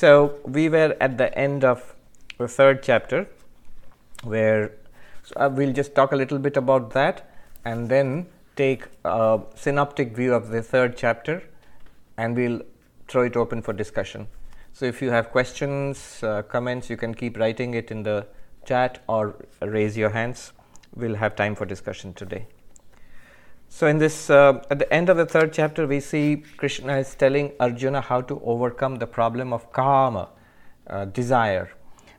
So we were at the end of the third chapter, where uh, we'll just talk a little bit about that, and then take a synoptic view of the third chapter, and we'll throw it open for discussion. So if you have questions, uh, comments, you can keep writing it in the chat or raise your hands. We'll have time for discussion today. So, in this, uh, at the end of the third chapter, we see Krishna is telling Arjuna how to overcome the problem of kama, uh, desire,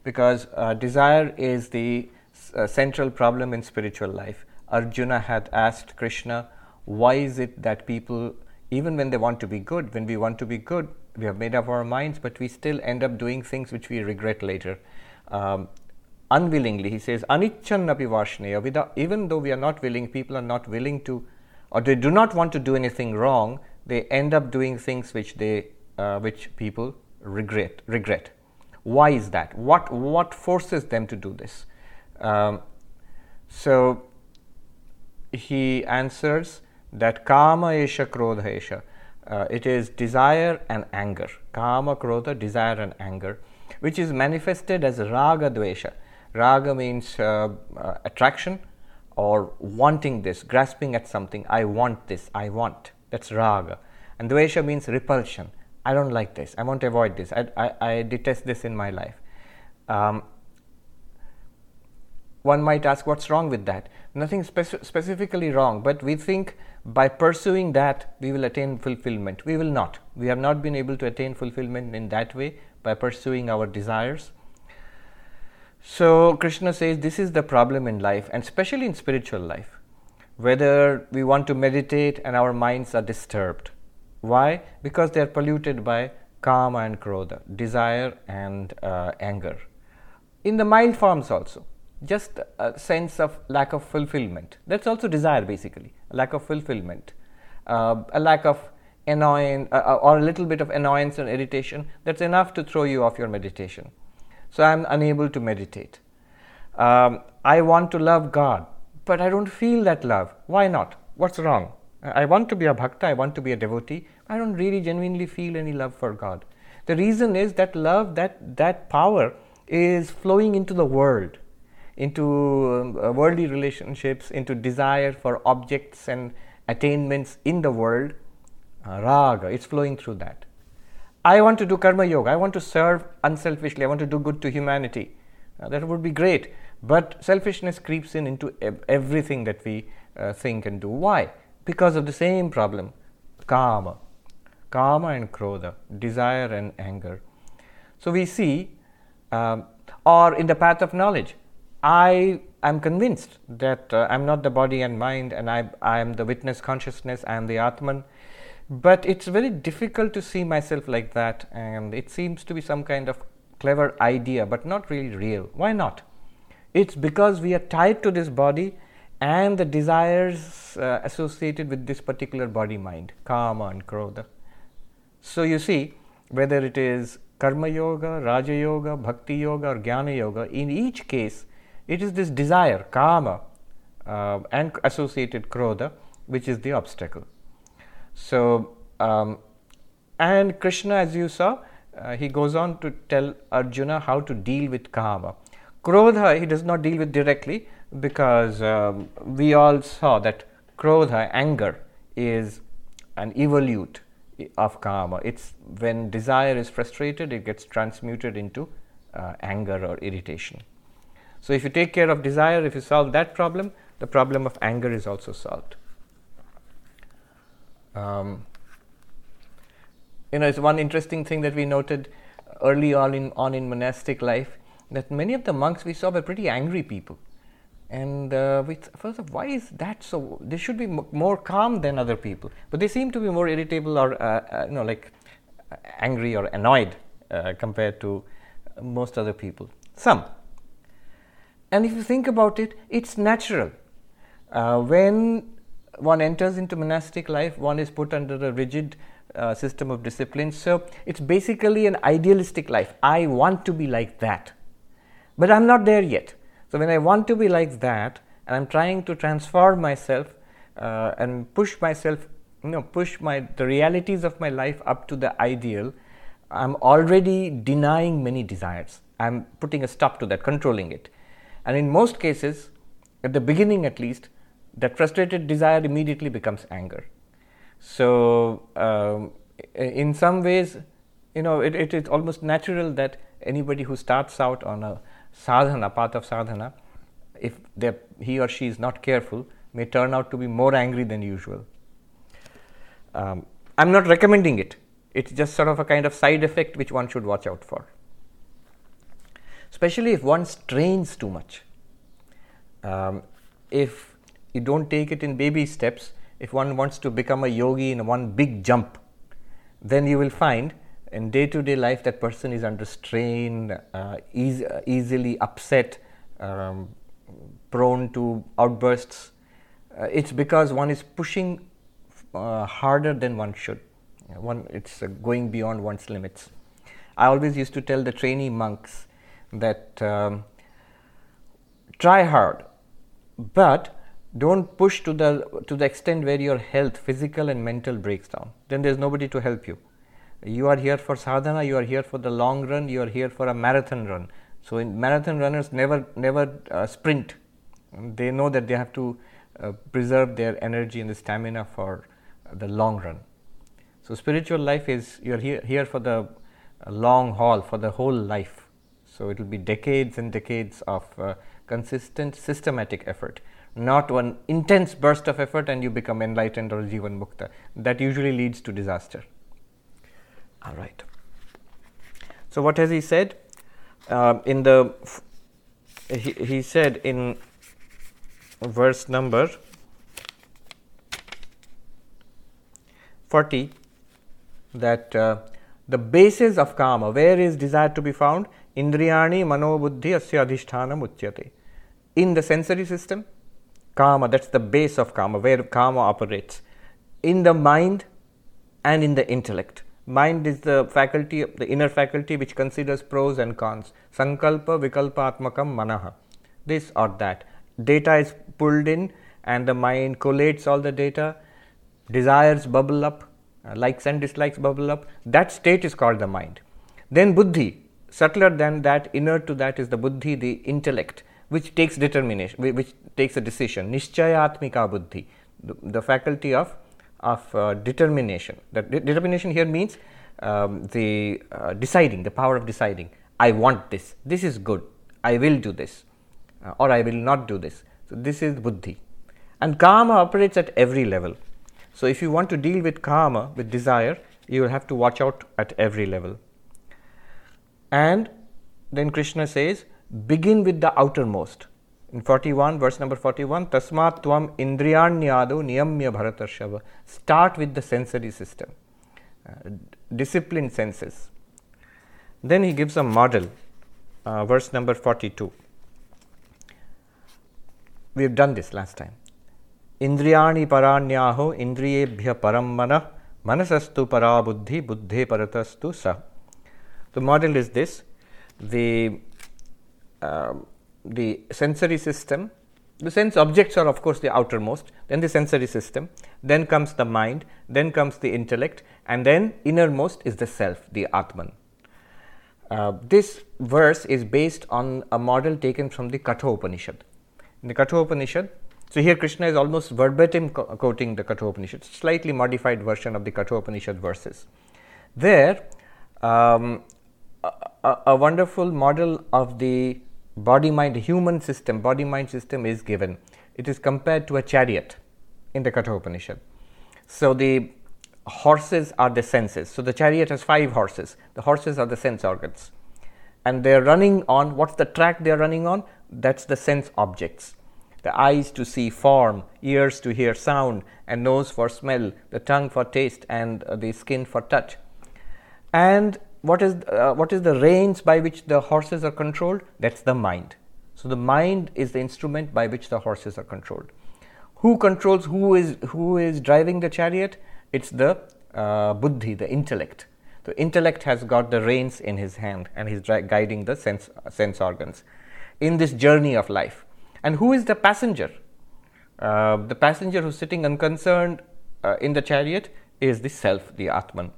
because uh, desire is the uh, central problem in spiritual life. Arjuna had asked Krishna, why is it that people, even when they want to be good, when we want to be good, we have made up our minds, but we still end up doing things which we regret later. Um, unwillingly, he says, anichannapi varshneya, without, even though we are not willing, people are not willing to or they do not want to do anything wrong, they end up doing things which they uh, which people regret regret. Why is that? What what forces them to do this? Um, so he answers that kama esha krodha esha. Uh, it is desire and anger. Kama, krodha, desire and anger, which is manifested as raga dvesha. Raga means uh, uh attraction, or wanting this, grasping at something. I want this, I want. That's raga. And dvesha means repulsion. I don't like this, I want to avoid this, I, I, I detest this in my life. Um, one might ask, what's wrong with that? Nothing speci- specifically wrong, but we think by pursuing that we will attain fulfillment. We will not. We have not been able to attain fulfillment in that way by pursuing our desires. So, Krishna says this is the problem in life, and especially in spiritual life, whether we want to meditate and our minds are disturbed. Why? Because they are polluted by kama and krodha, desire and uh, anger. In the mild forms, also, just a sense of lack of fulfillment. That's also desire, basically, a lack of fulfillment, uh, a lack of annoyance, uh, or a little bit of annoyance and irritation. That's enough to throw you off your meditation so I'm unable to meditate. Um, I want to love God, but I don't feel that love. Why not? What's wrong? I want to be a bhakta, I want to be a devotee. I don't really genuinely feel any love for God. The reason is that love, that, that power is flowing into the world, into um, uh, worldly relationships, into desire for objects and attainments in the world. Uh, raga, it's flowing through that. I want to do karma yoga, I want to serve unselfishly, I want to do good to humanity. Uh, that would be great. But selfishness creeps in into everything that we uh, think and do. Why? Because of the same problem kama. Kama and krodha, desire and anger. So we see, um, or in the path of knowledge, I am convinced that uh, I'm not the body and mind, and I, I am the witness consciousness, I am the Atman, but it's very difficult to see myself like that and it seems to be some kind of clever idea but not really real. Why not? It's because we are tied to this body and the desires uh, associated with this particular body mind kama and krodha. So you see whether it is karma yoga raja yoga bhakti yoga or jnana yoga in each case it is this desire kama, uh, and associated krodha which is the obstacle so, um, and Krishna, as you saw, uh, he goes on to tell Arjuna how to deal with kama. Krodha, he does not deal with directly because um, we all saw that krodha, anger, is an evolute of kama. It's when desire is frustrated, it gets transmuted into uh, anger or irritation. So, if you take care of desire, if you solve that problem, the problem of anger is also solved. Um, you know, it's one interesting thing that we noted early on in, on in monastic life that many of the monks we saw were pretty angry people. And uh, we first of all, why is that so? They should be m- more calm than other people, but they seem to be more irritable or uh, uh, you know like angry or annoyed uh, compared to most other people. Some. And if you think about it, it's natural. Uh, when one enters into monastic life, one is put under a rigid uh, system of discipline. So it's basically an idealistic life. I want to be like that, but I'm not there yet. So when I want to be like that, and I'm trying to transform myself uh, and push myself, you know, push my the realities of my life up to the ideal, I'm already denying many desires. I'm putting a stop to that, controlling it. And in most cases, at the beginning at least, that frustrated desire immediately becomes anger. So, um, in some ways, you know, it, it is almost natural that anybody who starts out on a sadhana, path of sadhana, if he or she is not careful, may turn out to be more angry than usual. Um, I'm not recommending it. It's just sort of a kind of side effect which one should watch out for. Especially if one strains too much. Um, if you don't take it in baby steps, if one wants to become a yogi in one big jump, then you will find in day to day life that person is under strain, uh, eas- easily upset, um, prone to outbursts. Uh, it's because one is pushing uh, harder than one should. One, it's uh, going beyond one's limits. I always used to tell the trainee monks that um, try hard, but don't push to the to the extent where your health, physical and mental, breaks down. Then there's nobody to help you. You are here for sadhana. You are here for the long run. You are here for a marathon run. So, in marathon runners never never uh, sprint. They know that they have to uh, preserve their energy and the stamina for the long run. So, spiritual life is you are here, here for the uh, long haul, for the whole life. So, it will be decades and decades of uh, consistent, systematic effort, not one intense burst of effort and you become enlightened or Jivan Mukta. That usually leads to disaster. All right. So, what has he said? Uh, in the he, he said in verse number 40 that uh, the basis of kama, where is desire to be found? Indriyani manobuddhi asya adhishthanam uchyate. In the sensory system, kama, that's the base of kama, where kama operates. In the mind and in the intellect. Mind is the faculty, the inner faculty which considers pros and cons. Sankalpa, vikalpa, atmakam, manaha. This or that. Data is pulled in and the mind collates all the data. Desires bubble up uh, likes and dislikes bubble up. That state is called the mind. Then buddhi, subtler than that, inner to that is the buddhi, the intellect, which takes determination, which takes a decision. Nishchayatmika buddhi, the, the faculty of of uh, determination. That de- determination here means um, the uh, deciding, the power of deciding. I want this. This is good. I will do this, uh, or I will not do this. So this is buddhi, and kama operates at every level. So, if you want to deal with kama, with desire, you will have to watch out at every level. And then Krishna says, begin with the outermost. In 41, verse number 41, Tasmat Tvam Indriyanyadu Niyamya Bharatarshabha. Start with the sensory system, uh, discipline senses. Then he gives a model, uh, verse number 42. We have done this last time. इंद्रियाणि पराण्याहो इंद्रियेभ्य परम Manasastu मनसस्तु परा बुद्धि बुद्धे परतस्तु The model is this uh, the sensory system the sense objects are of course the outermost then the sensory system then comes the mind then comes the intellect and then innermost is the self the atman uh, this verse is based on a model taken from the katha upanishad in the katha upanishad so here Krishna is almost verbatim co- quoting the Kathopanishad, slightly modified version of the Kathopanishad verses. There, um, a, a, wonderful model of the body mind human system, body mind system is given. It is compared to a chariot in the Kathopanishad. So the horses are the senses. So the chariot has five horses. The horses are the sense organs. And they are running on what's the track they are running on? That's the sense objects the eyes to see form, ears to hear sound, and nose for smell, the tongue for taste, and the skin for touch. And what is, uh, what is the reins by which the horses are controlled? That's the mind. So the mind is the instrument by which the horses are controlled. Who controls who is, who is driving the chariot? It's the uh, buddhi, the intellect. The intellect has got the reins in his hand and he's dri- guiding the sense, sense organs in this journey of life. And who is the passenger? Uh, the passenger who's sitting unconcerned uh, in the chariot is the self, the Atman.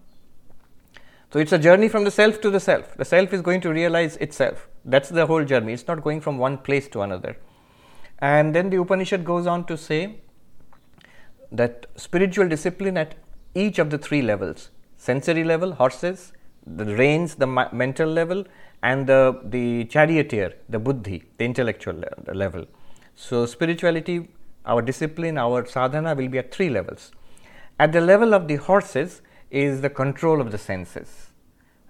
So it's a journey from the self to the self. The self is going to realize itself. That's the whole journey. It's not going from one place to another. And then the Upanishad goes on to say that spiritual discipline at each of the three levels sensory level, horses, the reins, the mental level, and the, the charioteer, the buddhi, the intellectual level. So, spirituality, our discipline, our sadhana will be at three levels. At the level of the horses is the control of the senses.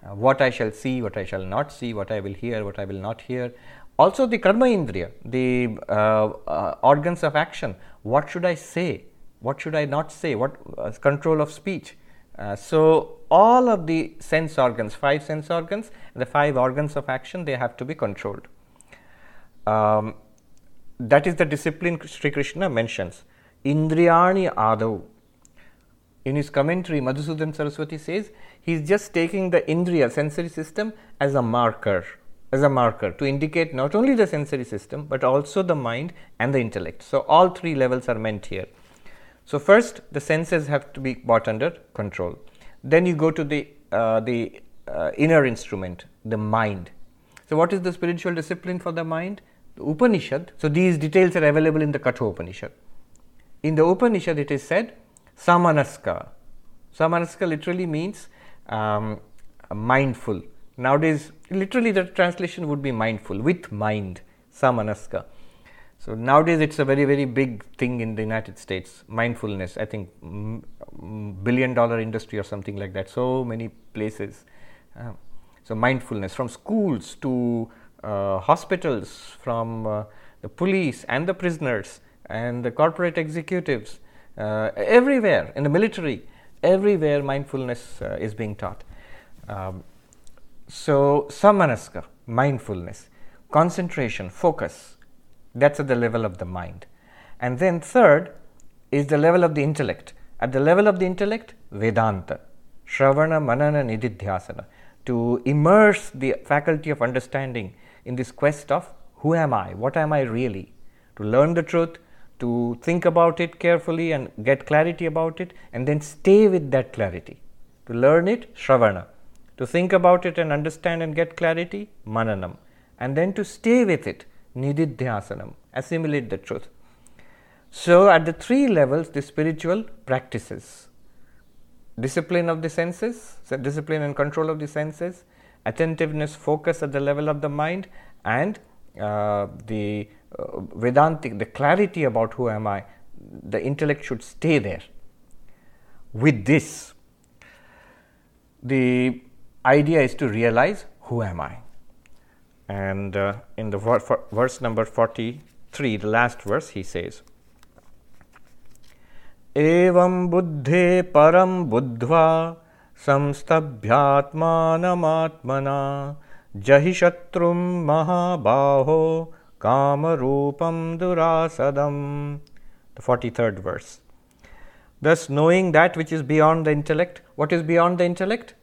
Uh, what I shall see, what I shall not see, what I will hear, what I will not hear. Also, the karma indriya, the uh, uh, organs of action. What should I say? What should I not say? What uh, control of speech? Uh, so, all of the sense organs, five sense organs, the five organs of action, they have to be controlled. Um, that is the discipline Sri Krishna mentions. Indriyani Adav. In his commentary, Madhusudan Saraswati says he is just taking the Indriya sensory system as a marker, as a marker to indicate not only the sensory system but also the mind and the intellect. So, all three levels are meant here. So, first the senses have to be brought under control. Then you go to the, uh, the uh, inner instrument, the mind. So, what is the spiritual discipline for the mind? The Upanishad. So, these details are available in the Katha Upanishad. In the Upanishad, it is said Samanaska. Samanaska literally means um, mindful. Nowadays, literally, the translation would be mindful, with mind, Samanaska. So nowadays it's a very very big thing in the United States. Mindfulness, I think, billion dollar industry or something like that. So many places. Uh, so mindfulness from schools to uh, hospitals, from uh, the police and the prisoners and the corporate executives, uh, everywhere in the military, everywhere mindfulness uh, is being taught. Um, so samanaska, mindfulness, concentration, focus that's at the level of the mind. And then third is the level of the intellect. At the level of the intellect, Vedanta, Shravana, Manana, Nididhyasana, to immerse the faculty of understanding in this quest of who am I, what am I really, to learn the truth, to think about it carefully and get clarity about it, and then stay with that clarity. To learn it, Shravana. To think about it and understand and get clarity, Mananam. And then to stay with it, nididhyasanam, assimilate the truth. So, at the three levels, the spiritual practices discipline of the senses, so discipline and control of the senses, attentiveness, focus at the level of the mind, and the uh, Vedantic, the clarity about who am I, the intellect should stay there. With this, the idea is to realize who am I. And uh, in the ver- verse number 43, the last verse, he says, एवं बुद्धे परं बुद्ध्वा संस्तभ्यात्मानमात्मना जहि शत्रुं महाबाहो कामरूपं दुरासदम् The 43rd verse. Thus, knowing that which is beyond the intellect, what is beyond the intellect?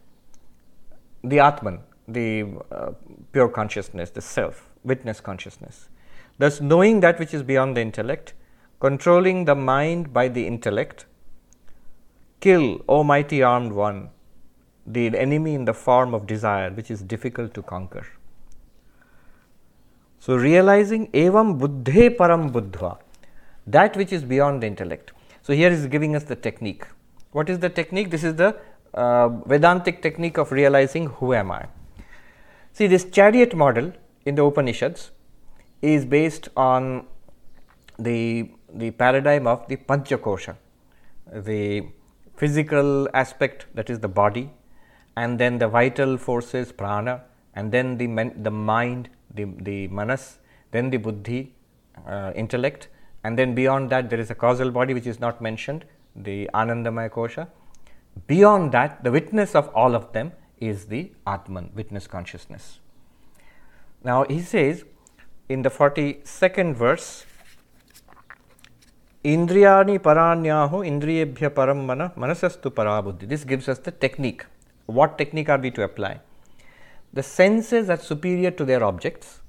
The Atman, the uh, pure consciousness, the self, witness consciousness. Thus, knowing that which is beyond the intellect, controlling the mind by the intellect, kill, O mighty armed one, the enemy in the form of desire, which is difficult to conquer. So, realizing evam buddhe param buddhva, that which is beyond the intellect. So, here is giving us the technique. What is the technique? This is the uh, Vedantic technique of realizing who am I. See, this chariot model in the Upanishads is based on the, the paradigm of the Panchakosha, the physical aspect that is the body, and then the vital forces prana, and then the, men, the mind, the, the manas, then the buddhi, uh, intellect, and then beyond that there is a causal body which is not mentioned, the Anandamaya Kosha. Beyond that, the witness of all of them is the Atman, witness consciousness. Now he says in the 42nd verse, Indriyani paranyaho indriyebhya param mana manasastu parabuddhi. This gives us the technique. What technique are we to apply? The senses are superior to their objects.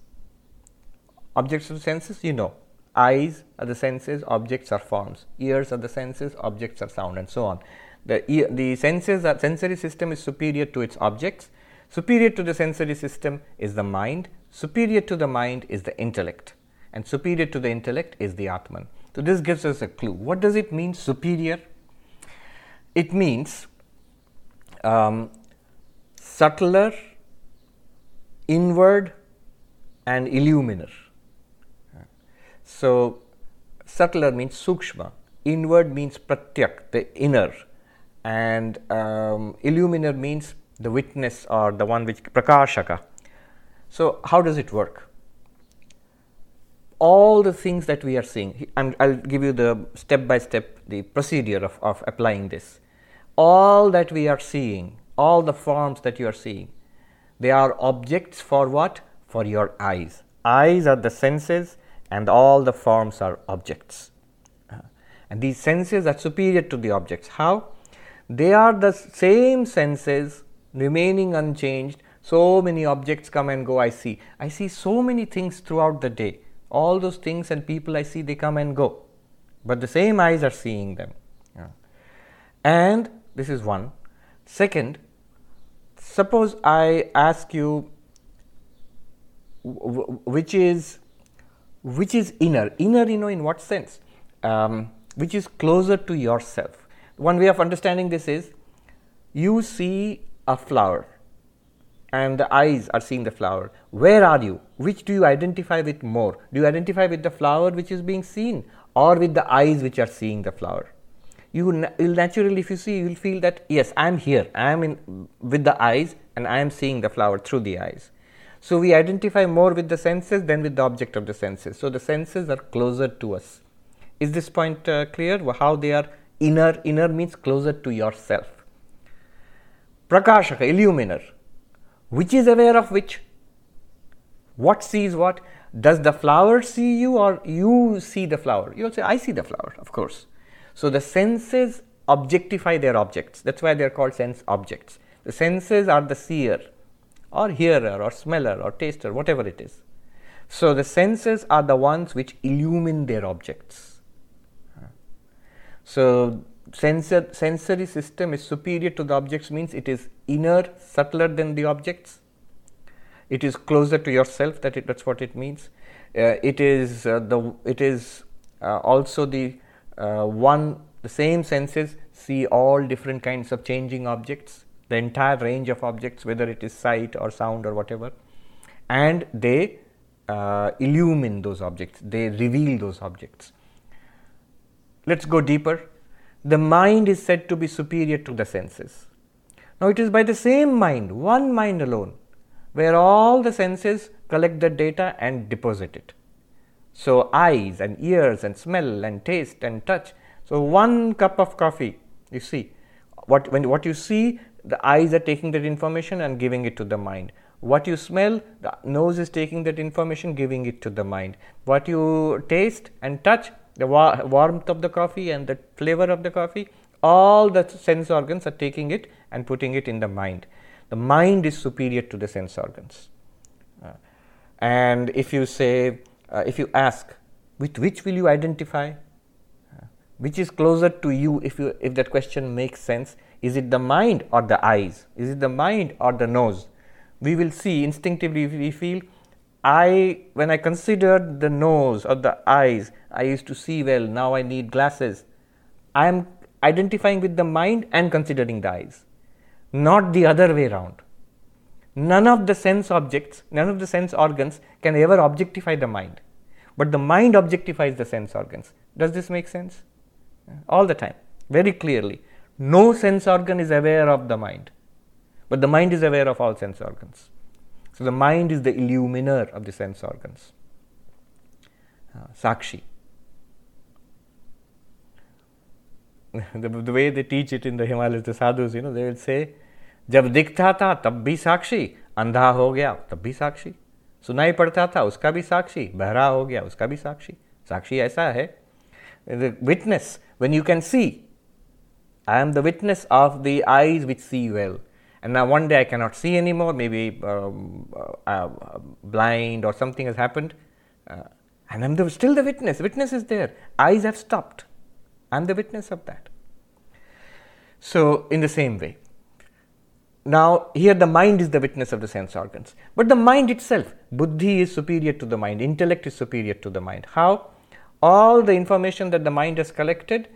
Objects of senses, you know. Eyes are the senses, objects are forms. Ears are the senses, objects are sound, and so on. The, the senses, uh, sensory system is superior to its objects. Superior to the sensory system is the mind. Superior to the mind is the intellect. And superior to the intellect is the Atman. So, this gives us a clue. What does it mean, superior? It means um, subtler, inward, and illuminer. So, subtler means sukshma, inward means pratyak, the inner, and um, illuminer means the witness or the one which prakashaka. So, how does it work? All the things that we are seeing, i will give you the step by step the procedure of, of applying this. All that we are seeing, all the forms that you are seeing, they are objects for what? For your eyes. Eyes are the senses, and all the forms are objects. Uh, and these senses are superior to the objects. How? They are the same senses remaining unchanged. So many objects come and go, I see. I see so many things throughout the day. All those things and people I see, they come and go. But the same eyes are seeing them. Yeah. And this is one. Second, suppose I ask you which is which is inner inner you know in what sense um, which is closer to yourself one way of understanding this is you see a flower and the eyes are seeing the flower. Where are you? Which do you identify with more? Do you identify with the flower which is being seen or with the eyes which are seeing the flower? You will naturally, if you see, you will feel that yes, I am here. I am in with the eyes and I am seeing the flower through the eyes. So we identify more with the senses than with the object of the senses. So the senses are closer to us. Is this point uh, clear? How they are inner inner means closer to yourself prakashaka illuminer which is aware of which what sees what does the flower see you or you see the flower you'll say i see the flower of course so the senses objectify their objects that's why they're called sense objects the senses are the seer or hearer or smeller or taster whatever it is so the senses are the ones which illumine their objects so, sensor, sensory system is superior to the objects means it is inner, subtler than the objects. It is closer to yourself. That it, that's what it means. Uh, it is uh, the it is uh, also the uh, one the same senses see all different kinds of changing objects, the entire range of objects, whether it is sight or sound or whatever, and they uh, illumine those objects. They reveal those objects. Let's go deeper. The mind is said to be superior to the senses. Now, it is by the same mind, one mind alone, where all the senses collect the data and deposit it. So, eyes and ears and smell and taste and touch. So, one cup of coffee, you see, what, when, what you see, the eyes are taking that information and giving it to the mind. What you smell, the nose is taking that information, giving it to the mind. What you taste and touch, the wa- warmth of the coffee and the flavor of the coffee, all the sense organs are taking it and putting it in the mind. The mind is superior to the sense organs. Uh, and if you say, uh, if you ask, with which will you identify? Uh, which is closer to you if, you, if that question makes sense? Is it the mind or the eyes? Is it the mind or the nose? We will see instinctively, we feel I, when I considered the nose or the eyes, I used to see well, now I need glasses. I am identifying with the mind and considering the eyes, not the other way around. None of the sense objects, none of the sense organs can ever objectify the mind, but the mind objectifies the sense organs. Does this make sense? All the time, very clearly. No sense organ is aware of the mind, but the mind is aware of all sense organs. So, the mind is the illuminer of the sense organs. Uh, Sakshi. the, the way they teach it in the Himalayas, the sadhus, you know, they will say, जब दिखता था, तब भी साक्षी। अंधा हो गया, तब भी साक्षी। सुनाई पड़ता था, उसका भी साक्षी। बहरा हो गया, उसका भी साक्षी। साक्षी ऐसा है। Witness when you can see I am the witness of the eyes which see well and ना one day I cannot see any more maybe blind or something is happened and am the still the witness witness is there eyes have stopped I am the witness of that so in the same way now here the mind is the witness of the sense organs, but the mind itself, buddhi is superior to the mind, intellect is superior to the mind. How? All the information that the mind has collected,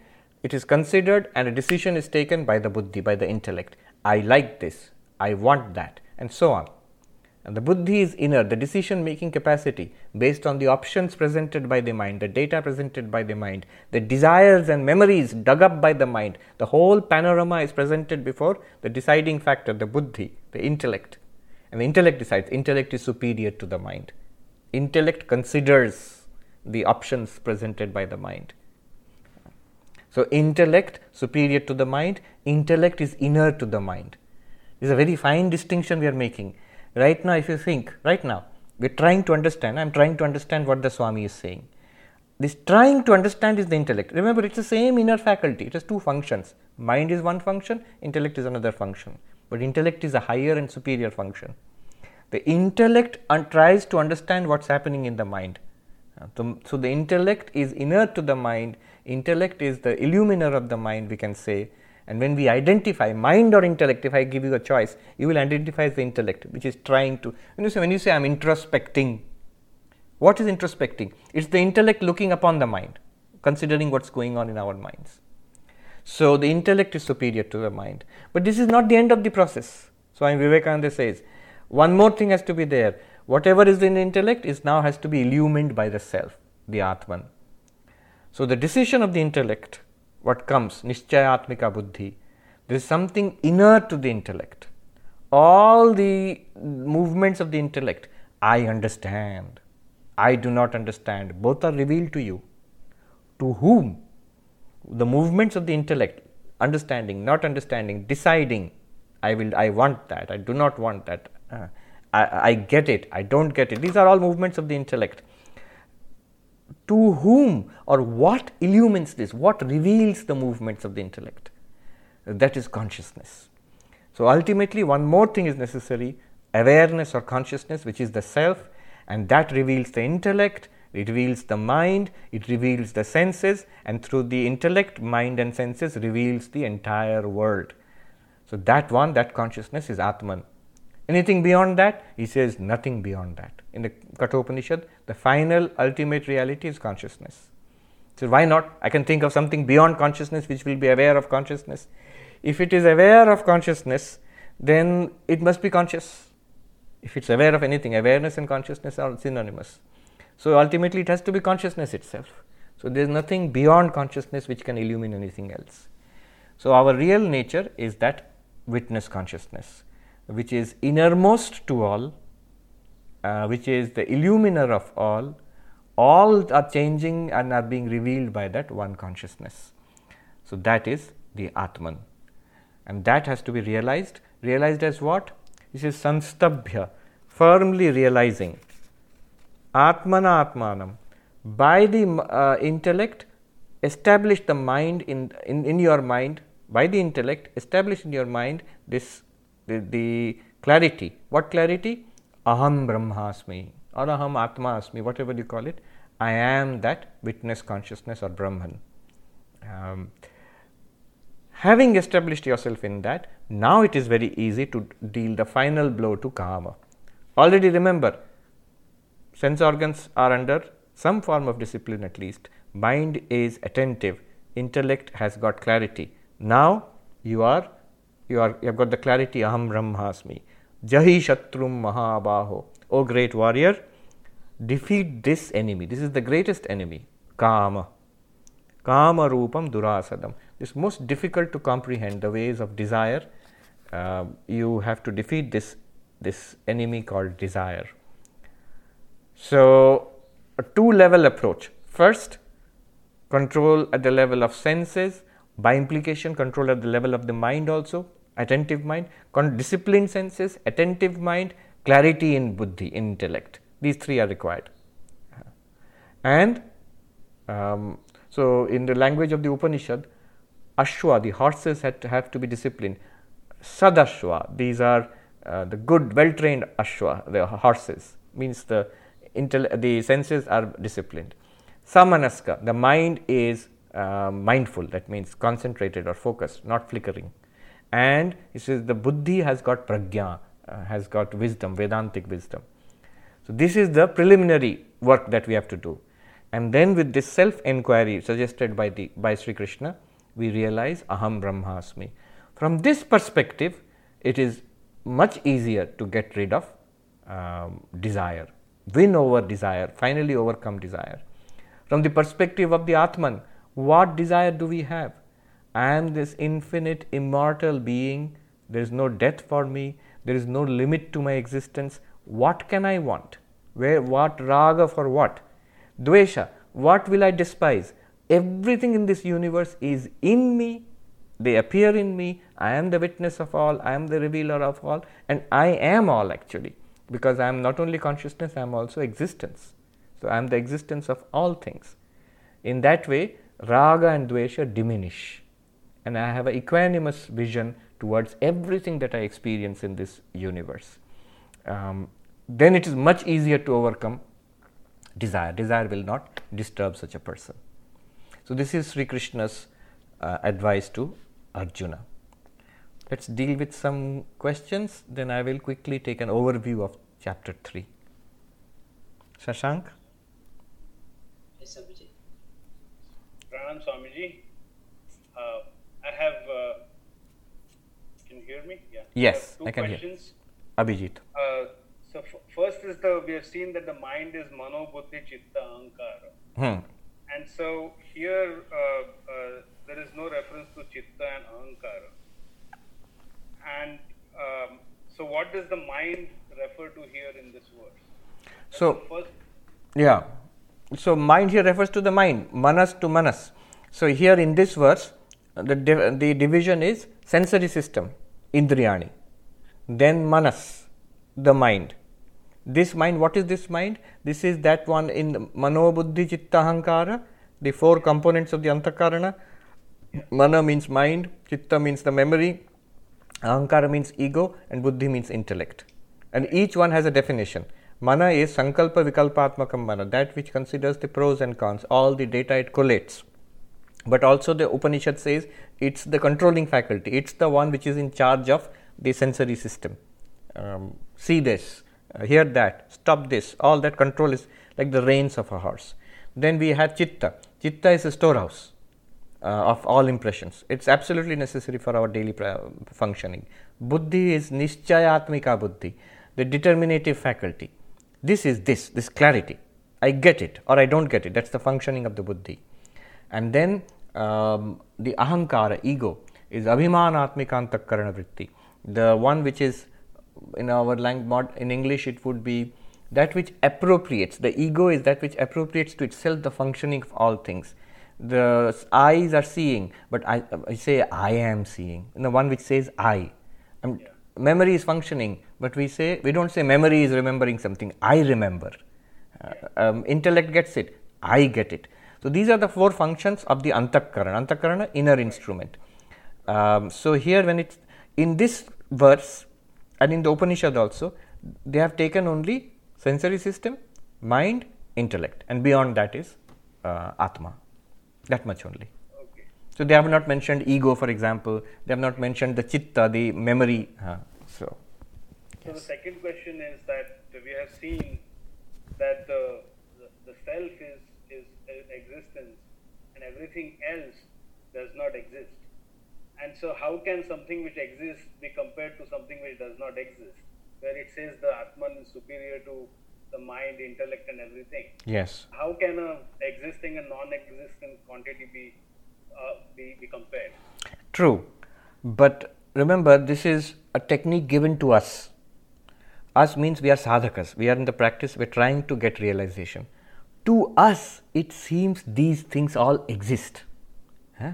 it is considered and a decision is taken by the buddhi, by the intellect. I like this, I want that, and so on. And the buddhi is inner, the decision making capacity based on the options presented by the mind, the data presented by the mind, the desires and memories dug up by the mind. The whole panorama is presented before the deciding factor, the buddhi, the intellect. And the intellect decides, intellect is superior to the mind. Intellect considers the options presented by the mind. So, intellect superior to the mind, intellect is inner to the mind. This is a very fine distinction we are making right now if you think right now we're trying to understand i'm trying to understand what the swami is saying. This trying to understand is the intellect. Remember it's the same inner faculty. It has two functions. Mind is one function intellect is another function. But intellect is a higher and superior function. The intellect un- tries to understand what's happening in the mind. Uh, so, so the intellect is inner to the mind. Intellect is the illuminer of the mind we can say and when we identify mind or intellect, if I give you a choice, you will identify the intellect, which is trying to. When you say, when you say I'm introspecting, what is introspecting? It's the intellect looking upon the mind, considering what's going on in our minds. So the intellect is superior to the mind. But this is not the end of the process. Swami Vivekananda says, one more thing has to be there. Whatever is in the intellect is now has to be illumined by the self, the Atman. So the decision of the intellect what comes, Nishchayatmika Buddhi. There is something inner to the intellect. All the movements of the intellect, I understand. I do not understand. Both are revealed to you. To whom? The movements of the intellect, understanding, not understanding, deciding, I will, I want that, I do not want that, uh, I, I get it, I don't get it. These are all movements of the intellect to whom or what illumines this, what reveals the movements of the intellect. That is consciousness. So, ultimately, one more thing is necessary awareness or consciousness, which is the self, and that reveals the intellect, it reveals the mind, it reveals the senses, and through the intellect, mind, and senses reveals the entire world. So, that one, that consciousness is Atman. Anything beyond that, he says nothing beyond that. In the Kathopanishad, the final ultimate reality is consciousness. So, why not? I can think of something beyond consciousness which will be aware of consciousness. If it is aware of consciousness, then it must be conscious. If it's aware of anything, awareness and consciousness are synonymous. So, ultimately, it has to be consciousness itself. So, there is nothing beyond consciousness which can illumine anything else. So, our real nature is that witness consciousness which is innermost to all, uh, which is the illuminer of all, all are changing and are being revealed by that one consciousness. So, that is the Atman. And that has to be realized. Realized as what? This is Sanstabhya, firmly realizing. Atmana Atmanam. By the uh, intellect, establish the mind in, in, in your mind, by the intellect, establish in your mind this the, the clarity. What clarity? Aham Brahmasmi or Aham Atma Asmi, whatever you call it. I am that witness consciousness or Brahman. Um, having established yourself in that, now it is very easy to deal the final blow to Kama. Already remember, sense organs are under some form of discipline at least. Mind is attentive, intellect has got clarity. Now you are you are you have got the clarity aham brahmasmi. Jahi shatrum mahabaho. O great warrior defeat this enemy. This is the greatest enemy kama. Kama rupam durasadam. This most difficult to comprehend the ways of desire. Uh, you have to defeat this this enemy called desire. So a two level approach. First control at the level of senses. By implication control at the level of the mind also attentive mind, disciplined senses, attentive mind, clarity in buddhi, in intellect. These three are required. And um, so, in the language of the Upanishad, Ashwa, the horses had to have to be disciplined. Sadashwa, these are uh, the good, well trained Ashwa, the horses, means the, intel- the senses are disciplined. Samanaska, the mind is uh, mindful, that means concentrated or focused, not flickering. And he says the buddhi has got pragya, uh, has got wisdom, Vedantic wisdom. So, this is the preliminary work that we have to do. And then with this self enquiry suggested by, the, by Sri Krishna, we realize Aham Brahmasmi. From this perspective, it is much easier to get rid of um, desire, win over desire, finally overcome desire. From the perspective of the Atman, what desire do we have? I am this infinite, immortal being. There is no death for me. There is no limit to my existence. What can I want? Where, what raga for what? Dvesha, what will I despise? Everything in this universe is in me. They appear in me. I am the witness of all. I am the revealer of all. And I am all actually, because I am not only consciousness, I am also existence. So, I am the existence of all things. In that way, raga and dvesha diminish, and I have an equanimous vision towards everything that I experience in this universe. Um, then it is much easier to overcome desire. Desire will not disturb such a person. So, this is Sri Krishna's uh, advice to Arjuna. Let us deal with some questions, then I will quickly take an overview of chapter 3. Shashank? Yes, Swamiji. Pranam Swamiji. I have, uh, can you hear me? Yeah. Yes, I, I can questions. hear. Abhijit. Uh, so f- first is the, we have seen that the mind is mano, buddhi, chitta, ahankara. Hmm. And so here uh, uh, there is no reference to chitta and ahankara. And um, so what does the mind refer to here in this verse? so, first, yeah, so mind here refers to the mind, manas to manas. So here in this verse, the, the division is sensory system, indriyani, then manas, the mind. This mind, what is this mind? This is that one in mano, buddhi, chitta, hankara, the four components of the antakarana. Mana means mind, chitta means the memory, ahankara means ego, and buddhi means intellect. And each one has a definition. Mana is Sankalpa Vikalpatmakam Mana, that which considers the pros and cons, all the data it collates. But also the Upanishad says it's the controlling faculty, it's the one which is in charge of the sensory system. Um, see this, uh, hear that, stop this, all that control is like the reins of a horse. Then we have Chitta. Chitta is a storehouse uh, of all impressions. It's absolutely necessary for our daily functioning. Buddhi is Nishchayatmika Buddhi, the determinative faculty this is this, this clarity. I get it or I don't get it. That's the functioning of the buddhi. And then um, the ahankara, ego, is abhimanatmikantakarana vritti. The one which is in our language, in English, it would be that which appropriates. The ego is that which appropriates to itself the functioning of all things. The eyes are seeing, but I, I say I am seeing. And the one which says I. Yeah. Memory is functioning, but we say we don't say memory is remembering something i remember uh, um, intellect gets it i get it so these are the four functions of the antakarana antakarana inner instrument. Um, so here when it's in this verse and in the upanishad also they have taken only sensory system mind intellect. And beyond that is uh, atma. That much only. So they have not mentioned ego for example. They have not mentioned the chitta the memory. Uh, so so the second question is that we have seen that the, the, the self is existence and everything else does not exist. And so how can something which exists be compared to something which does not exist? Where it says the Atman is superior to the mind, intellect and everything. Yes. How can a existing and non-existent quantity be, uh, be, be compared? True. But remember this is a technique given to us us means we are sadhakas, we are in the practice, we're trying to get realization. To us, it seems these things all exist. Huh?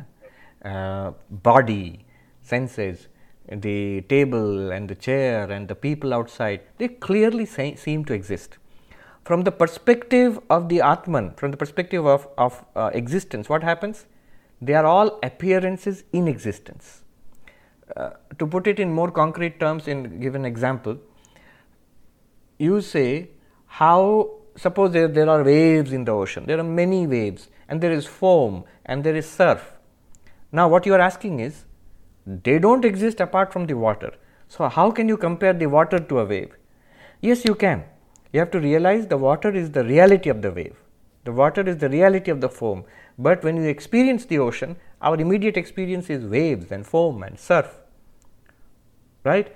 Uh, body, senses, the table and the chair and the people outside, they clearly seem to exist. From the perspective of the Atman, from the perspective of, of uh, existence, what happens? They are all appearances in existence. Uh, to put it in more concrete terms, in give an example, you say how suppose there, there are waves in the ocean, there are many waves, and there is foam and there is surf. Now, what you are asking is, they don't exist apart from the water. So, how can you compare the water to a wave? Yes, you can. You have to realize the water is the reality of the wave, the water is the reality of the foam. But when you experience the ocean, our immediate experience is waves and foam and surf. Right?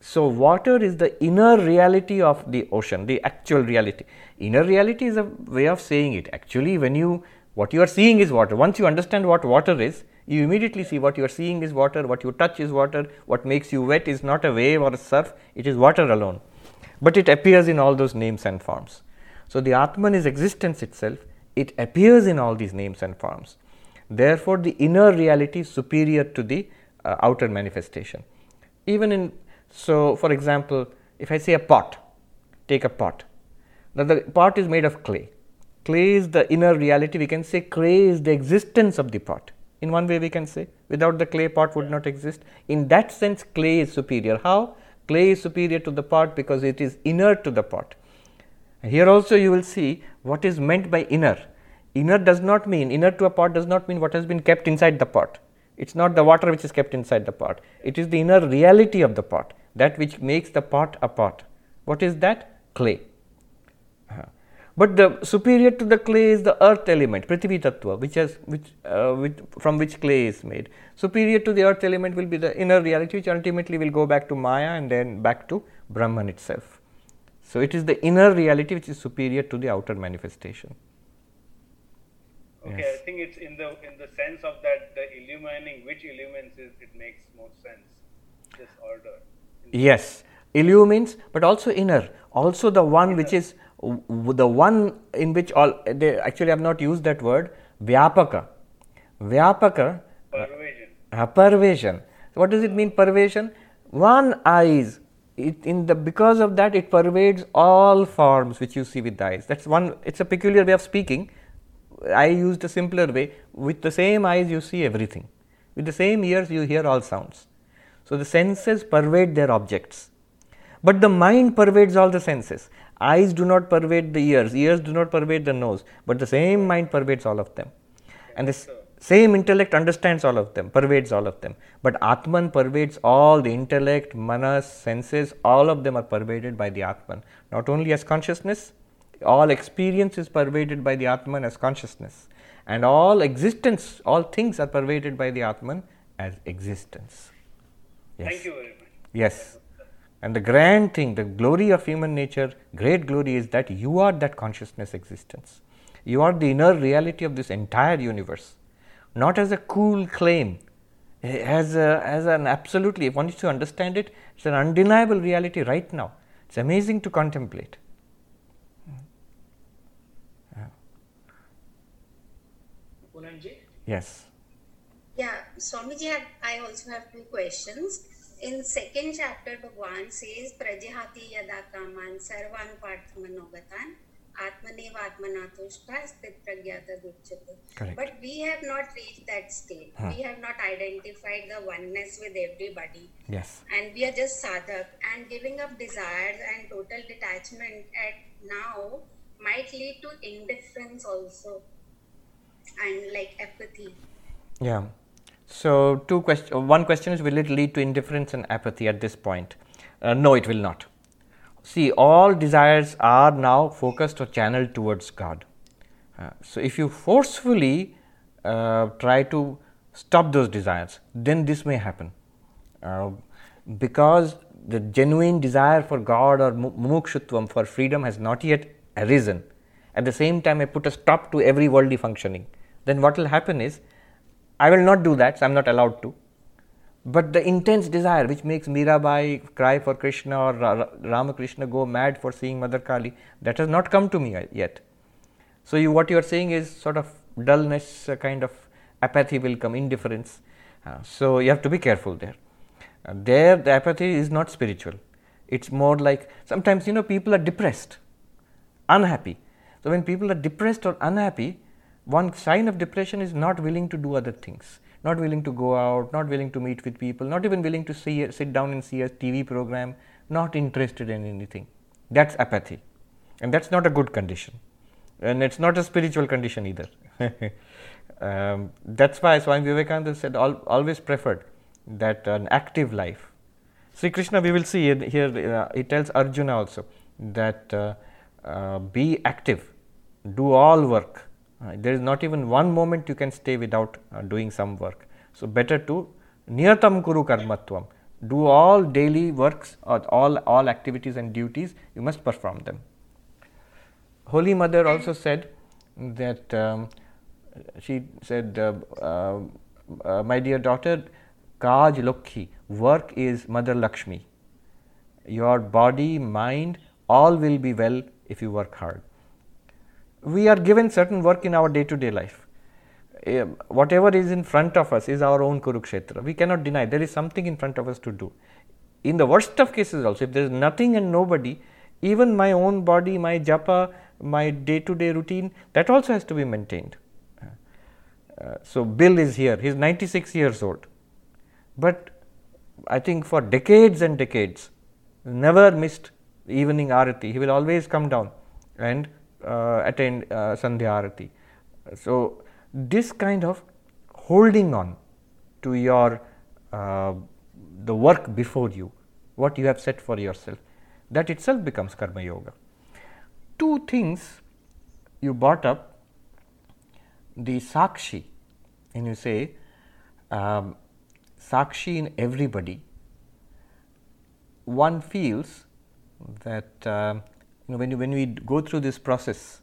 So, water is the inner reality of the ocean, the actual reality. Inner reality is a way of saying it. Actually, when you what you are seeing is water. Once you understand what water is, you immediately see what you are seeing is water, what you touch is water, what makes you wet is not a wave or a surf, it is water alone. But it appears in all those names and forms. So, the Atman is existence itself, it appears in all these names and forms. Therefore, the inner reality is superior to the uh, outer manifestation. Even in, so for example, if I say a pot, take a pot. Now, the pot is made of clay. Clay is the inner reality. We can say clay is the existence of the pot. In one way, we can say without the clay, pot would not exist. In that sense, clay is superior. How? Clay is superior to the pot because it is inner to the pot. Here also, you will see what is meant by inner. Inner does not mean, inner to a pot does not mean what has been kept inside the pot. It is not the water which is kept inside the pot. It is the inner reality of the pot, that which makes the pot a pot. What is that? Clay. Uh-huh. But the superior to the clay is the earth element, Prithvi Tattva, which has which, uh, which, from which clay is made. Superior to the earth element will be the inner reality, which ultimately will go back to Maya and then back to Brahman itself. So it is the inner reality which is superior to the outer manifestation. Okay, Yes. I think it's in the in the sense of that the illumining which illumines is it makes more sense. This order. Yes, illumines, but also inner. Also the one which is the one in which all they actually have not used that word vyapaka. Vyapaka, Pervasion. uh, pervasion. What does it mean pervasion? One eyes. It, in the because of that it pervades all forms which you see with the eyes. That's one. It's a peculiar way of speaking. I used a simpler way. With the same eyes you see everything. With the same ears you hear all sounds. So the senses pervade their objects. But the mind pervades all the senses. Eyes do not pervade the ears, ears do not pervade the nose, but the same mind pervades all of them. And the same intellect understands all of them, pervades all of them. But Atman pervades all the intellect, manas, senses, all of them are pervaded by the Atman. Not only as consciousness, all experience is pervaded by the Atman as consciousness. And all existence, all things are pervaded by the Atman as existence. Yes. Thank you very much. Yes. And the grand thing, the glory of human nature, great glory is that you are that consciousness existence. You are the inner reality of this entire universe. Not as a cool claim, eh, as, a, as an absolutely, if one is to understand it, it's an undeniable reality right now. It's amazing to contemplate. Yes. Yeah, Swamiji, I- I also have two questions. In second chapter, Bhagwan says, Prajahati yada kaman sarvan parthamanogatan atmaneva atmanatushta sthitragyata duchyate. Correct. But we have not reached that state. We have not identified the oneness with everybody. Yes. And we are just sadhak. And giving up desires and total detachment at now might lead to indifference also. And like apathy. Yeah. So, two. One question is: Will it lead to indifference and apathy at this point? Uh, no, it will not. See, all desires are now focused or channeled towards God. Uh, so, if you forcefully uh, try to stop those desires, then this may happen. Uh, because the genuine desire for God or mu- mumukshutvam for freedom has not yet arisen. At the same time, I put a stop to every worldly functioning. Then what will happen is, I will not do that, so I am not allowed to. But the intense desire which makes Mirabai cry for Krishna or Ra- Ra- Ramakrishna go mad for seeing Mother Kali, that has not come to me yet. So, you, what you are saying is sort of dullness, a kind of apathy will come, indifference. Uh, so, you have to be careful there. Uh, there, the apathy is not spiritual. It's more like sometimes you know people are depressed, unhappy. So, when people are depressed or unhappy, one sign of depression is not willing to do other things, not willing to go out, not willing to meet with people, not even willing to see, sit down and see a TV program, not interested in anything. That's apathy. And that's not a good condition. And it's not a spiritual condition either. um, that's why Swami Vivekananda said al- always preferred that an active life. Sri Krishna, we will see here, uh, he tells Arjuna also that uh, uh, be active, do all work. Uh, there is not even one moment you can stay without uh, doing some work. So, better to niyatam kuru karmatvam, do all daily works or all, all activities and duties, you must perform them. Holy Mother also said that um, she said, uh, uh, uh, My dear daughter, Kaj Lokhi, work is Mother Lakshmi. Your body, mind, all will be well if you work hard. We are given certain work in our day to day life. Uh, whatever is in front of us is our own Kurukshetra. We cannot deny there is something in front of us to do. In the worst of cases, also, if there is nothing and nobody, even my own body, my japa, my day to day routine, that also has to be maintained. Uh, so, Bill is here, he is 96 years old, but I think for decades and decades, never missed evening arati. He will always come down and attend uh, Sandhya. So, this kind of holding on to your uh, the work before you, what you have set for yourself, that itself becomes karma yoga two things you brought up the sakshi and you say um, sakshi in everybody one feels that uh, know, when, you, when we go through this process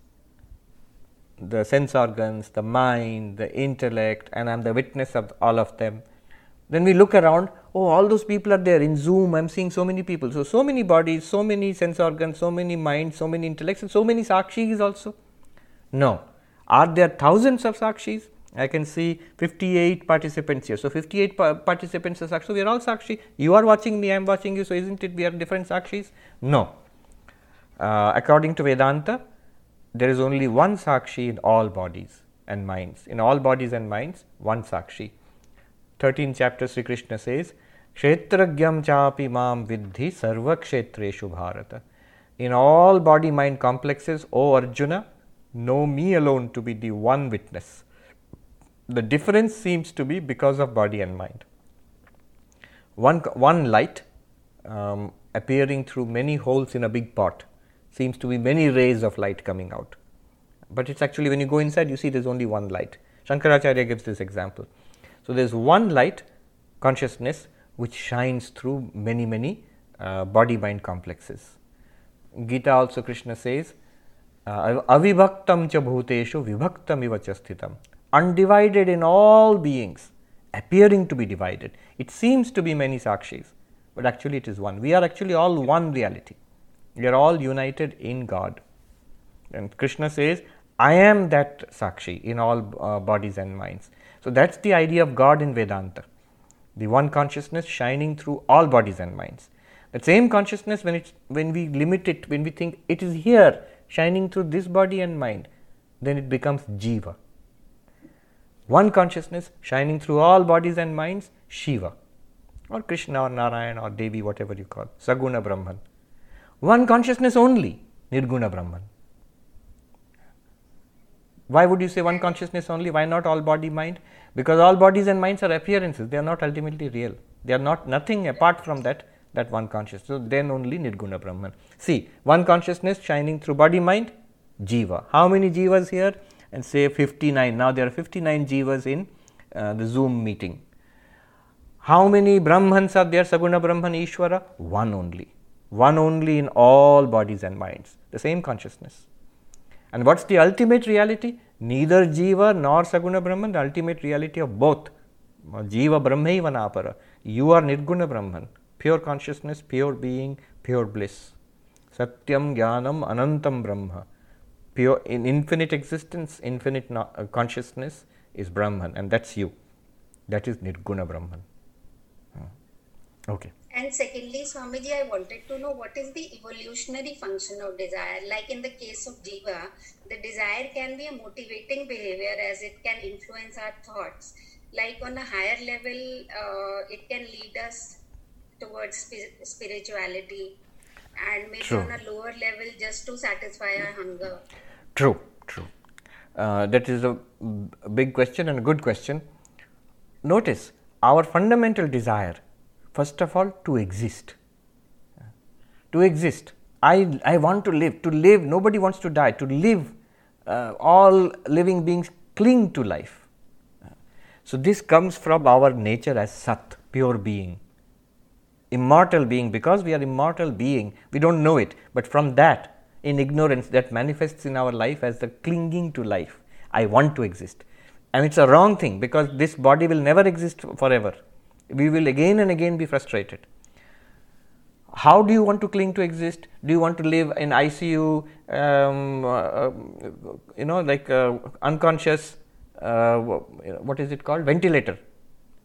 the sense organs the mind the intellect and i am the witness of all of them then we look around oh all those people are there in zoom. I'm seeing so many people. So so many bodies so many sense organs so many minds so many intellects and so many sakshis also. No. Are there thousands of sakshis? I can see 58 participants here. So 58 pa- participants are sakshi. So we are all sakshi. You are watching me i am watching you. So isn't it we are different sakshis? No uh, according to vedanta there is only one sakshi in all bodies and minds in all bodies and minds one sakshi 13th chapter Sri Krishna says, Kshetragyam chapi mam vidhi sarva kshetreshu bharata. In all body mind complexes, O Arjuna, know me alone to be the one witness. The difference seems to be because of body and mind. One, one light um, appearing through many holes in a big pot seems to be many rays of light coming out. But it's actually when you go inside, you see there's only one light. Shankaracharya gives this example. So, there is one light consciousness which shines through many, many uh, body mind complexes. Gita also Krishna says, uh, Avibhaktam cha bhuteshu vibhaktam iva. Undivided in all beings, appearing to be divided. It seems to be many sakshis, but actually it is one. We are actually all one reality. We are all united in God. And Krishna says, I am that sakshi in all uh, bodies and minds. So, that is the idea of God in Vedanta, the one consciousness shining through all bodies and minds. That same consciousness, when, it's, when we limit it, when we think it is here shining through this body and mind, then it becomes Jiva. One consciousness shining through all bodies and minds, Shiva, or Krishna or Narayan or Devi, whatever you call, Saguna Brahman. One consciousness only, Nirguna Brahman. Why would you say one consciousness only? Why not all body mind? Because all bodies and minds are appearances, they are not ultimately real. They are not nothing apart from that that one consciousness. So then only Nirguna Brahman. See, one consciousness shining through body mind, Jiva. How many Jivas here? And say 59. Now there are 59 Jivas in uh, the Zoom meeting. How many Brahmans are there? Saguna Brahman Ishwara? One only. One only in all bodies and minds. The same consciousness. And what's the ultimate reality? Neither Jiva nor Saguna Brahman, the ultimate reality of both. Jiva Brahmaiva Napara. You are Nirguna Brahman, pure consciousness, pure being, pure bliss. Satyam Jnanam Anantam Brahma. Pure in infinite existence, infinite no, uh, consciousness is Brahman, and that's you. That is Nirguna Brahman. Hmm. Okay. And secondly, Swamiji, I wanted to know what is the evolutionary function of desire. Like in the case of Jiva, the desire can be a motivating behavior as it can influence our thoughts. Like on a higher level, uh, it can lead us towards spirituality. and maybe True. on a lower level just to satisfy our hunger. True, true. Uh, that is a big question and a good question. Notice our fundamental desire, first of all, to exist. To exist. I, I want to live. To live, nobody wants to die. To live, uh, all living beings cling to life. So, this comes from our nature as Sat, pure being immortal being because we are immortal being we don't know it but from that in ignorance that manifests in our life as the clinging to life i want to exist and it's a wrong thing because this body will never exist forever we will again and again be frustrated how do you want to cling to exist do you want to live in icu um, uh, you know like uh, unconscious uh, what is it called ventilator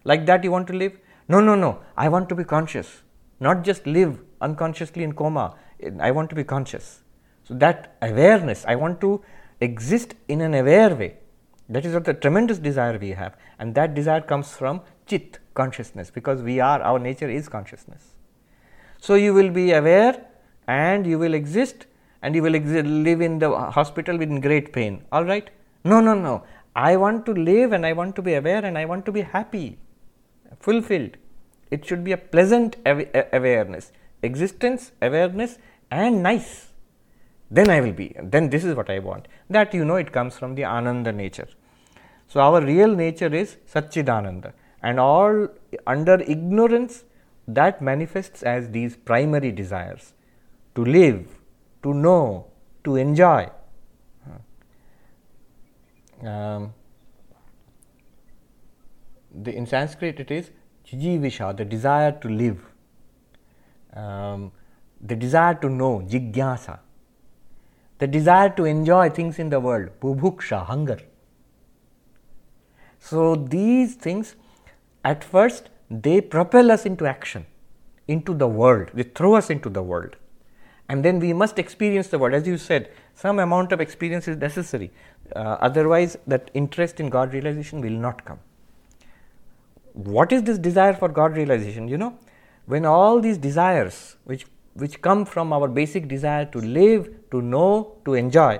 like that you want to live no, no, no. I want to be conscious, not just live unconsciously in coma. I want to be conscious. So, that awareness, I want to exist in an aware way. That is what the tremendous desire we have, and that desire comes from chit, consciousness, because we are, our nature is consciousness. So, you will be aware and you will exist and you will exist, live in the hospital with great pain. All right? No, no, no. I want to live and I want to be aware and I want to be happy fulfilled. It should be a pleasant awareness, existence, awareness, and nice. Then I will be, then this is what I want. That you know it comes from the Ananda nature. So, our real nature is Satchidananda, and all under ignorance that manifests as these primary desires to live, to know, to enjoy. Um, the, in Sanskrit it is jijivisha, the desire to live, um, the desire to know, jigyasa, the desire to enjoy things in the world, bubhuksha, hunger. So, these things at first they propel us into action, into the world, they throw us into the world. And then we must experience the world. As you said, some amount of experience is necessary. Uh, otherwise, that interest in God realization will not come what is this desire for God realization? You know, when all these desires which which come from our basic desire to live, to know, to enjoy,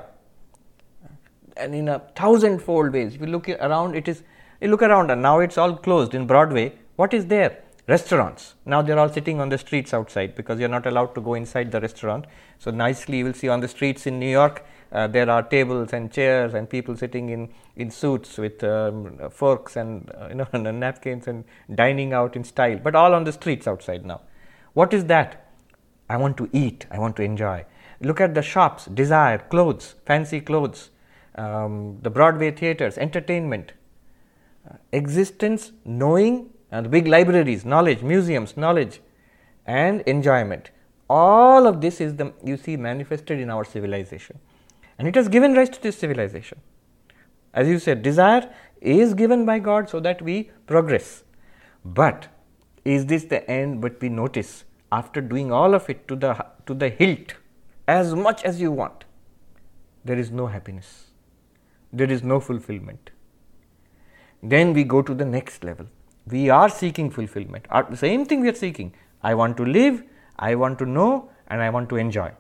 and in a thousandfold ways, if you look around, it is you look around and now it's all closed in Broadway. What is there? Restaurants. Now they're all sitting on the streets outside because you're not allowed to go inside the restaurant. So nicely you will see on the streets in New York uh, there are tables and chairs and people sitting in, in suits with um, forks and uh, you know and napkins and dining out in style, but all on the streets outside now. What is that? I want to eat. I want to enjoy. Look at the shops, desire, clothes, fancy clothes, um, the Broadway theaters, entertainment, existence, knowing, and big libraries, knowledge, museums, knowledge, and enjoyment. All of this is the you see manifested in our civilization and it has given rise to this civilization. As you said, desire is given by God so that we progress. But is this the end? But we notice after doing all of it to the, to the hilt, as much as you want, there is no happiness, there is no fulfillment. Then we go to the next level. We are seeking fulfillment. The same thing we are seeking. I want to live, I want to know, and I want to enjoy.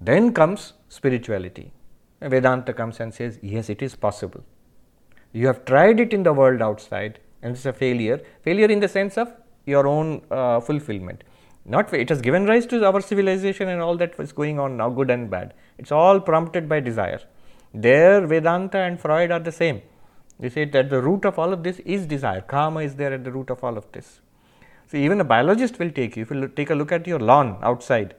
Then comes spirituality. Vedanta comes and says, Yes, it is possible. You have tried it in the world outside and it's a failure. Failure in the sense of your own uh, fulfillment. Not it has given rise to our civilization and all that is going on now, good and bad. It's all prompted by desire. There, Vedanta and Freud are the same. They say that the root of all of this is desire. Karma is there at the root of all of this. So, even a biologist will take you. If you take a look at your lawn outside,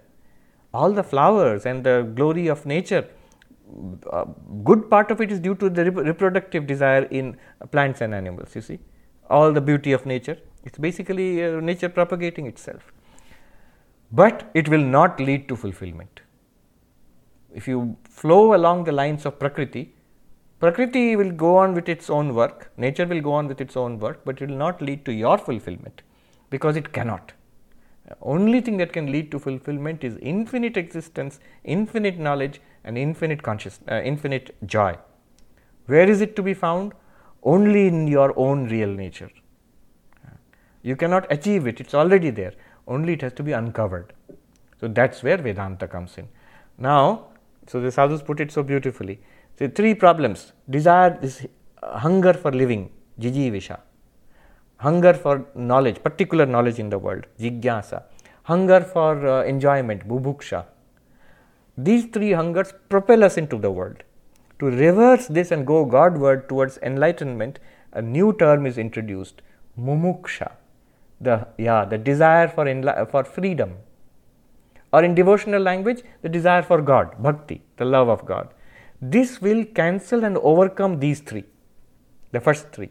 all the flowers and the glory of nature, uh, good part of it is due to the rep reproductive desire in plants and animals, you see, all the beauty of nature. It is basically uh, nature propagating itself, but it will not lead to fulfillment. If you flow along the lines of Prakriti, Prakriti will go on with its own work, nature will go on with its own work, but it will not lead to your fulfillment because it cannot only thing that can lead to fulfillment is infinite existence, infinite knowledge and infinite conscious, uh, infinite joy. Where is it to be found? Only in your own real nature. You cannot achieve it, it is already there, only it has to be uncovered. So that's where Vedanta comes in. Now, so the sadhus put it so beautifully. So three problems: desire is hunger for living, jijivisha; hunger for knowledge, particular knowledge in the world, jigyasa; hunger for uh, enjoyment, bubhuksha. These three hungers propel us into the world. To reverse this and go Godward towards enlightenment, a new term is introduced, mumuksha. The yeah, the desire for enli- for freedom, or in devotional language, the desire for God, bhakti, the love of God. This will cancel and overcome these three, the first three.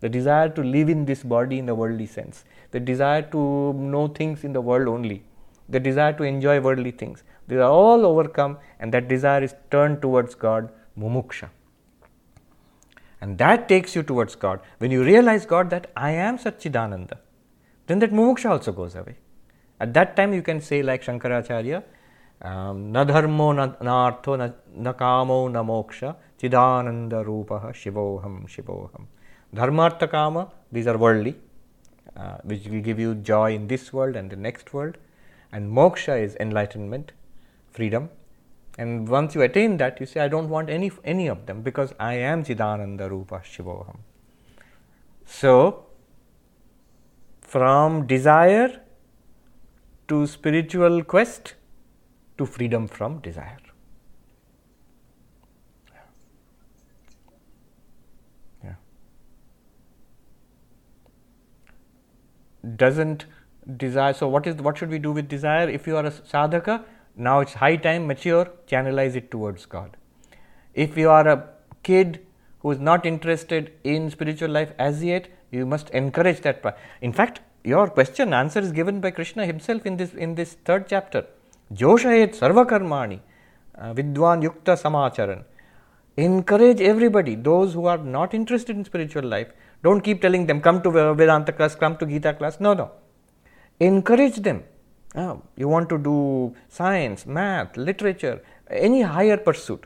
The desire to live in this body in the worldly sense, the desire to know things in the world only, the desire to enjoy worldly things. These are all overcome, and that desire is turned towards God, mumuksha. And that takes you towards God. When you realize God that I am Satchidananda, then that mumuksha also goes away. At that time, you can say, like Shankaracharya, na, na artho na, na kamo na moksha chidananda rupaha shivoham shivoham. Dharmartha kama, these are worldly, uh, which will give you joy in this world and the next world. And moksha is enlightenment, freedom. And once you attain that, you say, I don't want any, any of them because I am Chidananda Rupa Shivoham. So, from desire to spiritual quest to freedom from desire. Yeah. Doesn't desire, so what is what should we do with desire? If you are a sadhaka, now it's high time, mature, channelize it towards God. If you are a kid who is not interested in spiritual life as yet, you must encourage that. In fact, your question answer is given by Krishna himself in this in this third chapter. Joshayet sarvakarmani uh, vidwan yukta samacharan. Encourage everybody, those who are not interested in spiritual life. Don't keep telling them, come to Vedanta class, come to Gita class. No, no. Encourage them. Uh, you want to do science, math, literature, any higher pursuit.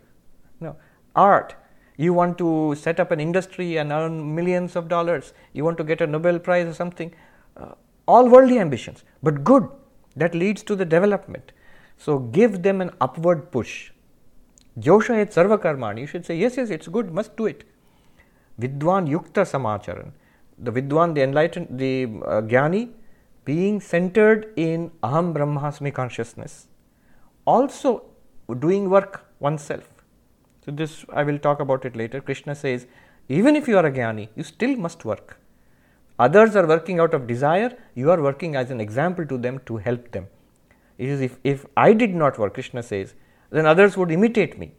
No, art. You want to set up an industry and earn millions of dollars. You want to get a Nobel Prize or something uh, all worldly ambitions, but good that leads to the development. So give them an upward push. Joshayet sarvakarmani, you should say, yes, yes, it's good, must do it. Vidwan yukta samacharan. The Vidwan, the enlightened, the uh, Jnani, being centered in Aham Brahmasmi consciousness, also doing work oneself. So, this I will talk about it later. Krishna says, even if you are a Jnani, you still must work. Others are working out of desire, you are working as an example to them to help them. It is if, if I did not work, Krishna says, then others would imitate me.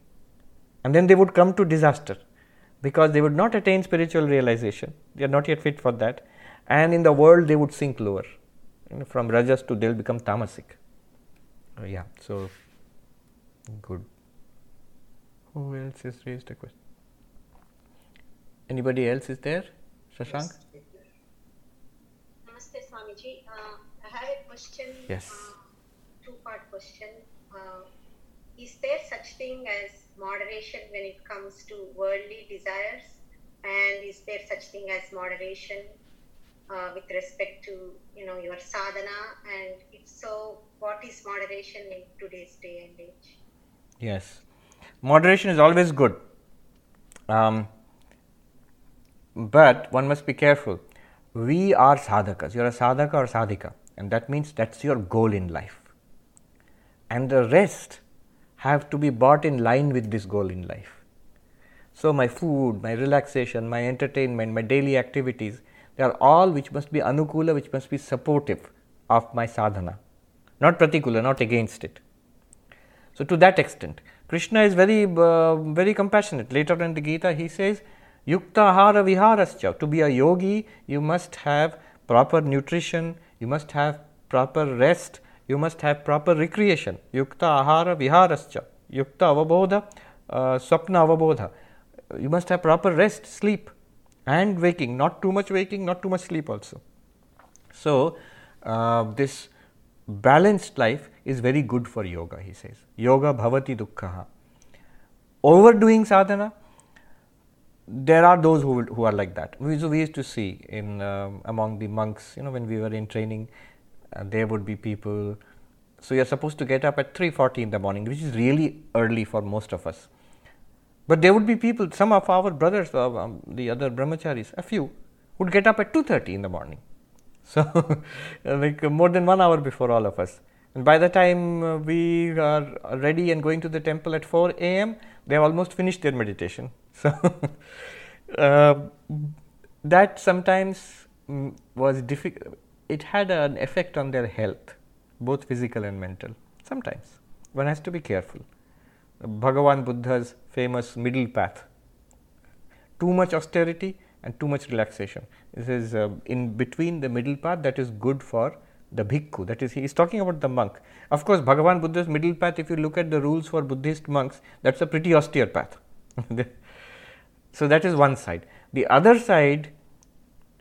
And then they would come to disaster because they would not attain spiritual realization. They are not yet fit for that. And in the world, they would sink lower. You know, from rajas to they'll become tamasic. Uh, yeah, so good. Who else has raised a question? Anybody else is there? Shashank? Namaste, Swamiji. Uh, I have a question. Yes. Uh, two-part question. Uh, is there such thing as moderation when it comes to worldly desires? And is there such thing as moderation uh, with respect to you know your sadhana? And if so, what is moderation in today's day and age? Yes. Moderation is always good. Um, but one must be careful. We are sadhakas. You're a sadhaka or sadhika, and that means that's your goal in life. And the rest have to be brought in line with this goal in life. So, my food, my relaxation, my entertainment, my daily activities, they are all which must be anukula, which must be supportive of my sadhana, not pratikula, not against it. So, to that extent, Krishna is very, uh, very compassionate. Later in the Gita, he says, Yukta hara viharascha. To be a yogi, you must have proper nutrition, you must have proper rest, you must have proper recreation. Yukta ahara viharascha. Yukta avabodha, uh, swapna avabodha. You must have proper rest, sleep, and waking. Not too much waking, not too much sleep also. So, uh, this balanced life is very good for yoga, he says. Yoga bhavati dukkha. Overdoing sadhana, there are those who, who are like that. We, we used to see in um, among the monks, you know, when we were in training, uh, there would be people So you're supposed to get up at 3:40 in the morning, which is really early for most of us. But there would be people, some of our brothers, uh, um, the other brahmacharis, a few, would get up at 2:30 in the morning. So, like uh, more than one hour before all of us. And by the time uh, we are ready and going to the temple at 4 a.m., they have almost finished their meditation. So, uh, that sometimes mm, was difficult. It had an effect on their health, both physical and mental. Sometimes one has to be careful. Bhagavan Buddha's famous middle path. Too much austerity and too much relaxation. This is uh, in between the middle path that is good for the bhikkhu. That is, he is talking about the monk. Of course, Bhagavan Buddha's middle path, if you look at the rules for Buddhist monks, that's a pretty austere path. so, that is one side. The other side,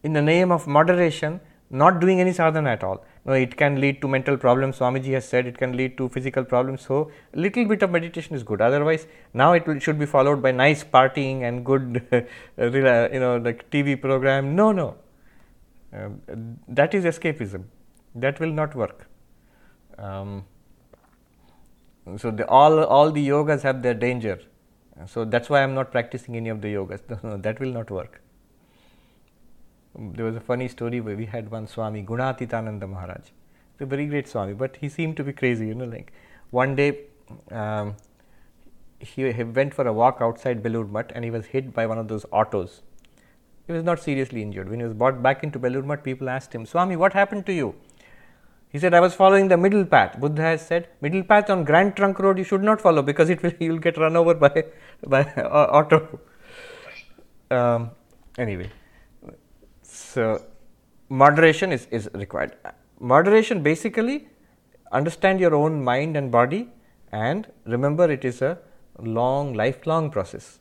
in the name of moderation, not doing any sadhana at all. No, it can lead to mental problems. Swamiji has said it can lead to physical problems. So, a little bit of meditation is good. Otherwise, now it will, should be followed by nice partying and good, you know, like TV program. No, no, uh, that is escapism that will not work. Um, so the, all all the yogas have their danger. So that's why I'm not practicing any of the yogas. No, no, that will not work. There was a funny story where we had one Swami Gunatitananda Maharaj. He's a very great Swami, but he seemed to be crazy. You know, like one day um, he, he, went for a walk outside Belur Math and he was hit by one of those autos. He was not seriously injured. When he was brought back into Belur Math, people asked him, Swami, what happened to you? He said, I was following the middle path. Buddha has said, middle path on Grand Trunk Road you should not follow because it will you will get run over by by uh, auto. Um, anyway, so moderation is, is required. Moderation basically understand your own mind and body and remember it is a long lifelong process.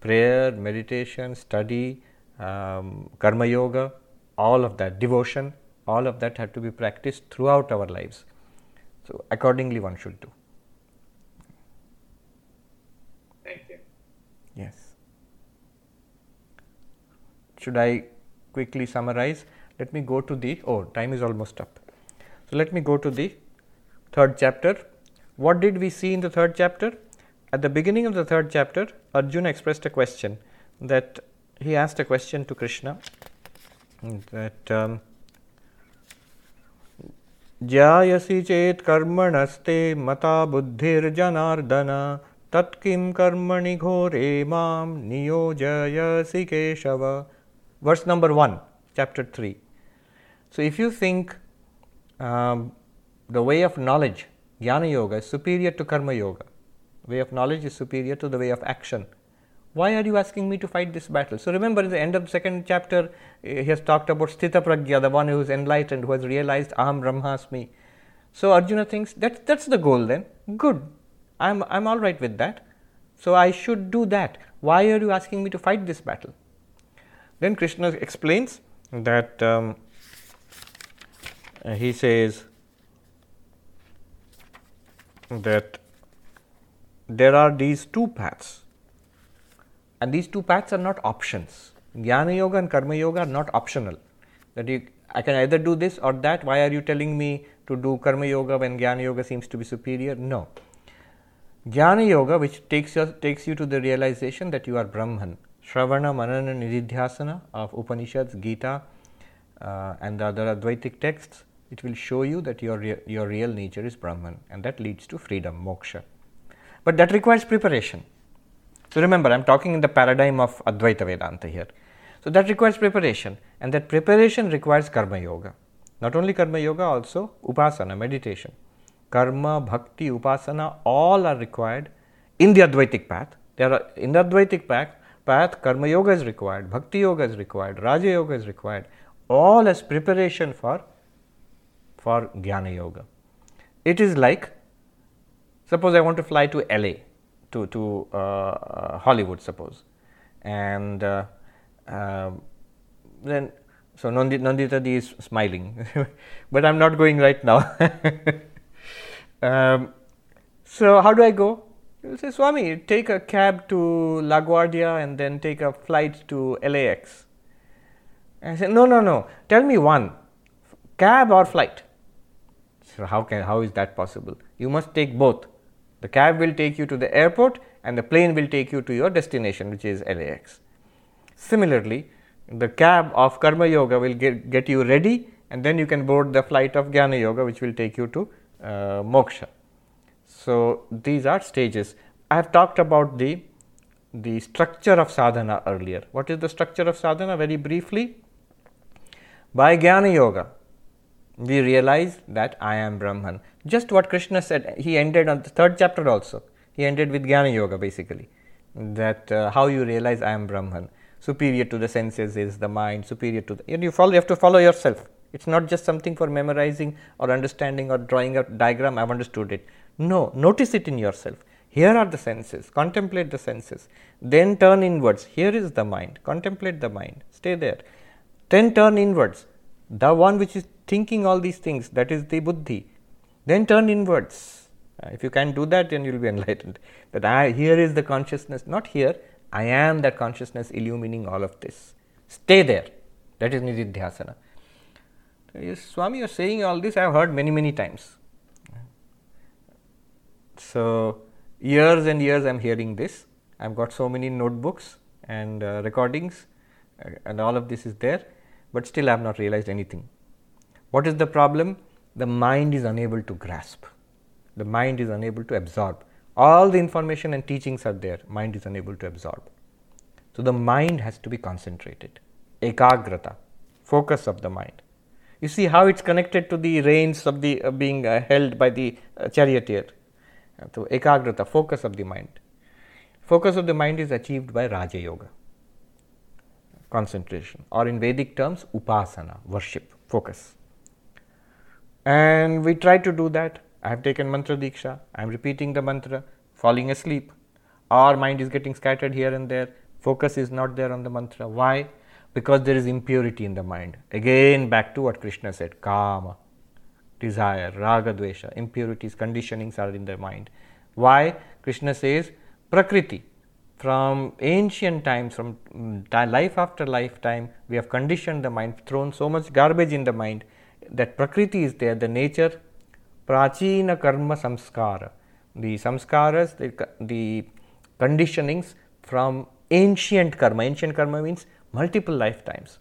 Prayer, meditation, study, um, karma yoga, all of that, devotion, all of that have to be practiced throughout our lives. So, accordingly, one should do. Thank you. Yes. Should I quickly summarize? Let me go to the, oh, time is almost up. So, let me go to the third chapter. What did we see in the third chapter? At the beginning of the third chapter, Arjuna expressed a question that he asked a question to Krishna that um, ज्यायसि चेत् कर्मणस्ते मता बुद्धिर्जनार्दन तत्किं कर्मणि घोरे मां नियोजयसि Keshav verse number 1 chapter 3 so if you think um, the way of knowledge jnana yoga is superior to karma yoga way of knowledge is superior to the way of action why are you asking me to fight this battle? So remember, at the end of the second chapter, he has talked about Sthita Pragya, the one who is enlightened, who has realized Aham Brahmasmi. So Arjuna thinks that that's the goal then. Good. I'm, I'm all right with that. So I should do that. Why are you asking me to fight this battle? Then Krishna explains that um, he says that there are these two paths and these two paths are not options. Jnana Yoga and Karma Yoga are not optional. That you, I can either do this or that. Why are you telling me to do Karma Yoga when Jnana Yoga seems to be superior? No. Jnana Yoga, which takes you, takes you to the realization that you are Brahman. Shravana, Manana, Nididhyasana of Upanishads, Gita, uh, and the other Advaitic texts, it will show you that your, your real nature is Brahman, and that leads to freedom, moksha. But that requires preparation. So remember, I am talking in the paradigm of Advaita Vedanta here. So that requires preparation, and that preparation requires karma yoga. Not only karma yoga, also upasana, meditation. Karma, bhakti, upasana, all are required in the Advaitic path. There are in the Advaitic path, path, karma yoga is required, bhakti yoga is required, raja yoga is required, all as preparation for for jnana yoga. It is like suppose I want to fly to LA to, to uh, uh, Hollywood, suppose. And uh, um, then, so Nandita, Nandita is smiling, but I'm not going right now. um, so, how do I go? You say, Swami, take a cab to LaGuardia and then take a flight to LAX. I said, no, no, no, tell me one, cab or flight? So how can how is that possible? You must take both. The cab will take you to the airport and the plane will take you to your destination which is LAX. Similarly, the cab of Karma Yoga will get, get you ready and then you can board the flight of Jnana Yoga which will take you to uh, moksha. So, these are stages. I have talked about the, the structure of sadhana earlier. What is the structure of sadhana? Very briefly, by Jnana Yoga, we realize that I am Brahman. Just what Krishna said, he ended on the third chapter also. He ended with Jnana Yoga basically, that uh, how you realize I am Brahman. Superior to the senses is the mind, superior to the. You, follow, you have to follow yourself. It's not just something for memorizing or understanding or drawing a diagram, I've understood it. No, notice it in yourself. Here are the senses, contemplate the senses. Then turn inwards. Here is the mind, contemplate the mind, stay there. Then turn inwards. The one which is thinking all these things, that is the buddhi. Then turn inwards. Uh, if you can do that, then you will be enlightened. That I, here is the consciousness, not here, I am that consciousness illumining all of this. Stay there. That is Nididhyasana. Yes, Swami, you are saying all this, I have heard many, many times. So, years and years I am hearing this. I have got so many notebooks and uh, recordings, uh, and all of this is there, but still I have not realized anything. What is the problem? The mind is unable to grasp, the mind is unable to absorb. All the information and teachings are there, mind is unable to absorb. So, the mind has to be concentrated, ekagrata, focus of the mind. You see how it's connected to the reins of the uh, being uh, held by the uh, charioteer. So, ekagrata, focus of the mind. Focus of the mind is achieved by Raja Yoga, concentration, or in Vedic terms, upasana, worship, focus. And we try to do that. I have taken mantra diksha, I am repeating the mantra, falling asleep. Our mind is getting scattered here and there, focus is not there on the mantra. Why? Because there is impurity in the mind. Again, back to what Krishna said kama, desire, raga, dvesha, impurities, conditionings are in the mind. Why? Krishna says Prakriti. From ancient times, from mm, life after lifetime, we have conditioned the mind, thrown so much garbage in the mind that Prakriti is there, the nature, Prachina Karma Samskara, the samskaras, the, the conditionings from ancient karma. Ancient karma means multiple lifetimes.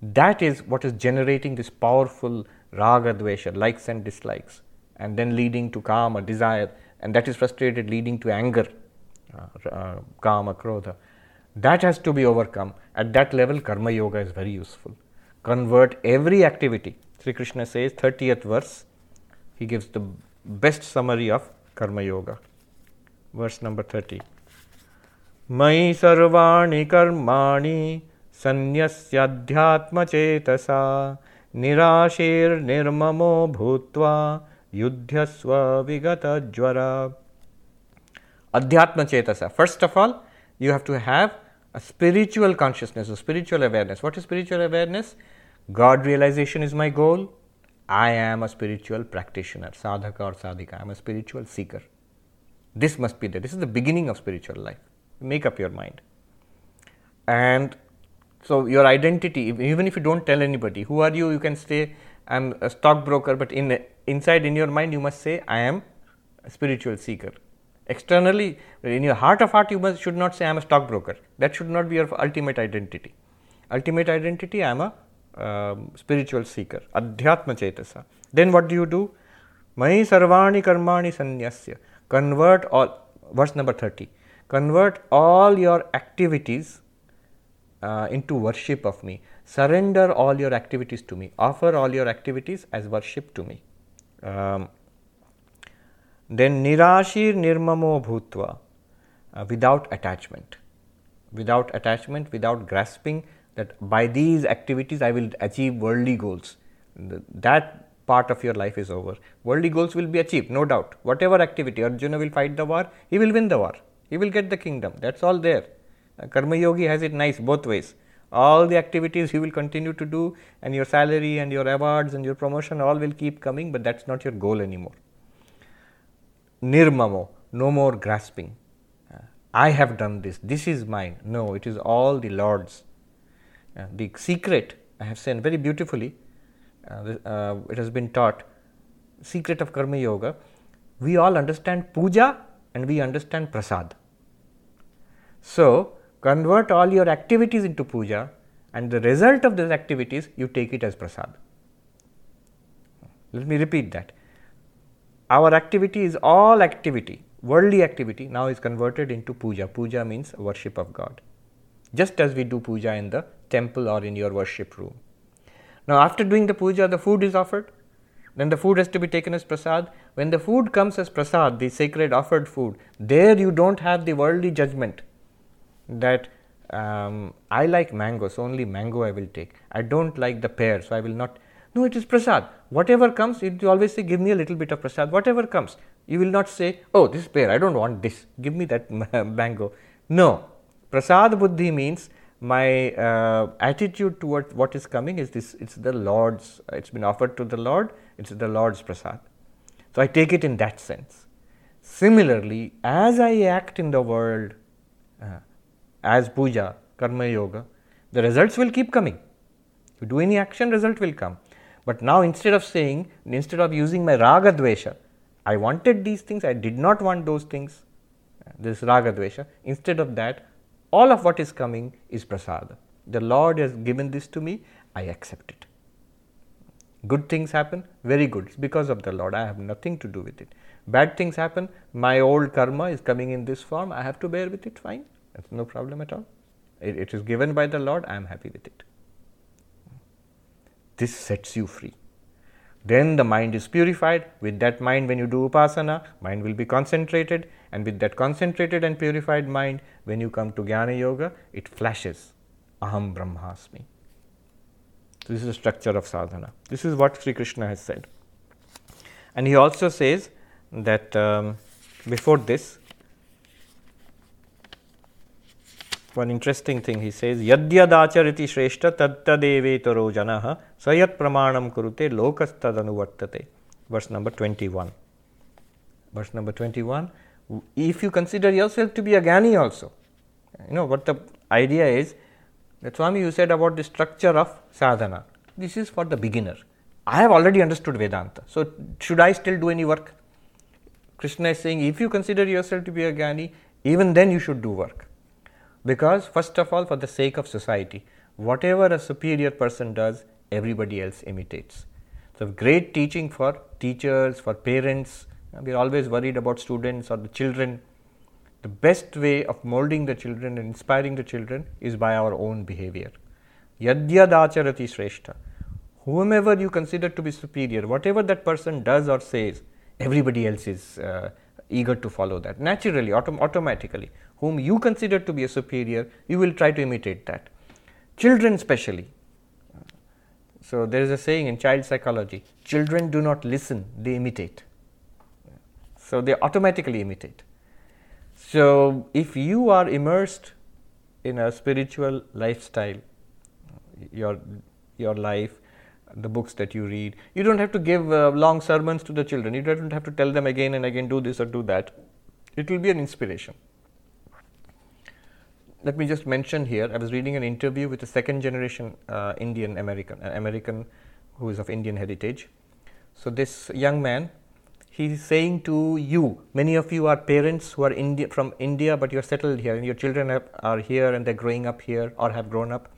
That is what is generating this powerful raga dvesha, likes and dislikes, and then leading to kama, desire, and that is frustrated, leading to anger, uh, uh, kama, krodha. That has to be overcome. At that level, karma yoga is very useful. Convert every activity. Sri Krishna says, 30th verse, he gives the best summary of karma yoga. Verse number 30. मयि सर्वाणि कर्माणि सन्न्यस्याध्यात्मचेतसा निराशेर्निर्ममो भूत्वा युध्यस्व विगतज्वरा Adhyatma Chetasa. First of all, you have to have a spiritual consciousness, a spiritual awareness. What is spiritual awareness? God realization is my goal. I am a spiritual practitioner, sadhaka or sadhika. I am a spiritual seeker. This must be there. This is the beginning of spiritual life. Make up your mind. And so your identity, even if you don't tell anybody, who are you? You can say, I'm a stockbroker, but in inside in your mind, you must say, I am a spiritual seeker. Externally, in your heart of heart, you must, should not say, I am a stockbroker. That should not be your ultimate identity. Ultimate identity, I am a um, spiritual seeker, adhyatma chetasa. Then what do you do? Mai sarvani karmani sanyasya. Convert all, verse number 30. Convert all your activities uh, into worship of me. Surrender all your activities to me. Offer all your activities as worship to me. Um, then nirashir nirmamo bhutva, uh, without attachment. Without attachment, without grasping that by these activities I will achieve worldly goals. That part of your life is over. Worldly goals will be achieved, no doubt. Whatever activity, Arjuna will fight the war, he will win the war. He will get the kingdom. That's all there. Karma Yogi has it nice both ways. All the activities you will continue to do, and your salary and your awards and your promotion all will keep coming, but that's not your goal anymore. Nirmamo, no more grasping. I have done this, this is mine. No, it is all the Lord's. Uh, the secret, I have said very beautifully, uh, uh, it has been taught secret of Karma Yoga, we all understand puja and we understand prasad. So, convert all your activities into puja and the result of those activities you take it as prasad. Let me repeat that. Our activity is all activity, worldly activity now is converted into puja. Puja means worship of God. Just as we do puja in the temple or in your worship room. Now, after doing the puja, the food is offered. Then the food has to be taken as prasad. When the food comes as prasad, the sacred offered food, there you don't have the worldly judgment that um, I like mango, so only mango I will take. I don't like the pear, so I will not no, it is prasad. Whatever comes, you always say, Give me a little bit of prasad. Whatever comes. You will not say, Oh, this pear, I don't want this. Give me that mango. No. Prasad buddhi means my uh, attitude towards what is coming is this it's the Lord's, it's been offered to the Lord, it's the Lord's prasad. So I take it in that sense. Similarly, as I act in the world uh, as puja, karma yoga, the results will keep coming. You do any action, result will come. But now instead of saying, instead of using my raga dvesha, I wanted these things, I did not want those things, this raga dvesha. Instead of that, all of what is coming is prasada. The Lord has given this to me, I accept it. Good things happen, very good. It's because of the Lord. I have nothing to do with it. Bad things happen, my old karma is coming in this form, I have to bear with it, fine. That's no problem at all. it, it is given by the Lord, I am happy with it. This sets you free. Then the mind is purified. With that mind, when you do upasana, mind will be concentrated. And with that concentrated and purified mind, when you come to Jnana Yoga, it flashes Aham Brahmasmi. This is the structure of sadhana. This is what Sri Krishna has said. And he also says that um, before this, one interesting thing he says yadyadachariti shreshta tattadevetaro janah sayat pramanam kurute lokastadanuvartate verse number 21 verse number 21 if you consider yourself to be a jnani also. You know what the idea is that swami you said about the structure of sadhana. This is for the beginner. I have already understood vedanta. So should i still do any work? Krishna is saying if you consider yourself to be a jnani even then you should do work because, first of all, for the sake of society, whatever a superior person does, everybody else imitates. So, great teaching for teachers, for parents. We are always worried about students or the children. The best way of molding the children and inspiring the children is by our own behavior. Yadyadacharati shrestha. Whomever you consider to be superior, whatever that person does or says, everybody else is uh, eager to follow that naturally, autom- automatically whom you consider to be a superior, you will try to imitate that. Children, especially. So, there is a saying in child psychology children do not listen, they imitate. So, they automatically imitate. So, if you are immersed in a spiritual lifestyle, your, your life, the books that you read, you don't have to give uh, long sermons to the children, you don't have to tell them again and again, do this or do that. It will be an inspiration let me just mention here I was reading an interview with a second generation uh, Indian American, an American who is of Indian heritage. So, this young man he is saying to you, many of you are parents who are India, from India, but you are settled here and your children have, are here and they are growing up here or have grown up.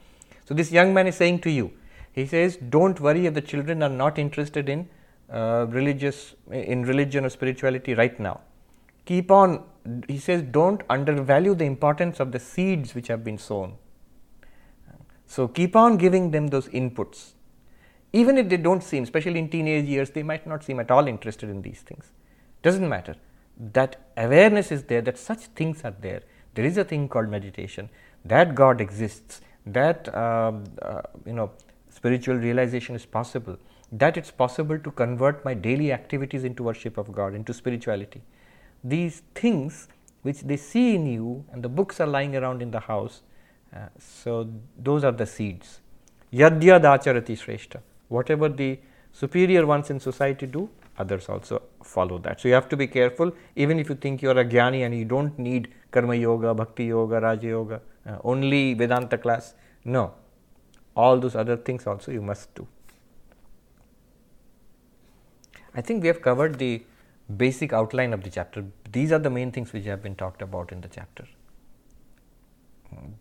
So, this young man is saying to you, he says, Don't worry if the children are not interested in uh, religious, in religion or spirituality right now. Keep on he says don't undervalue the importance of the seeds which have been sown. So keep on giving them those inputs. Even if they don't seem, especially in teenage years, they might not seem at all interested in these things. Doesn't matter. That awareness is there, that such things are there. There is a thing called meditation, that God exists, that uh, uh, you know spiritual realization is possible, that it's possible to convert my daily activities into worship of God, into spirituality these things which they see in you and the books are lying around in the house. Uh, so, those are the seeds. Yadyad acharati shrestha. Whatever the superior ones in society do, others also follow that. So, you have to be careful even if you think you are a jnani and you do not need karma yoga, bhakti yoga, raja yoga, uh, only Vedanta class. No, all those other things also you must do. I think we have covered the basic outline of the chapter. These are the main things which have been talked about in the chapter.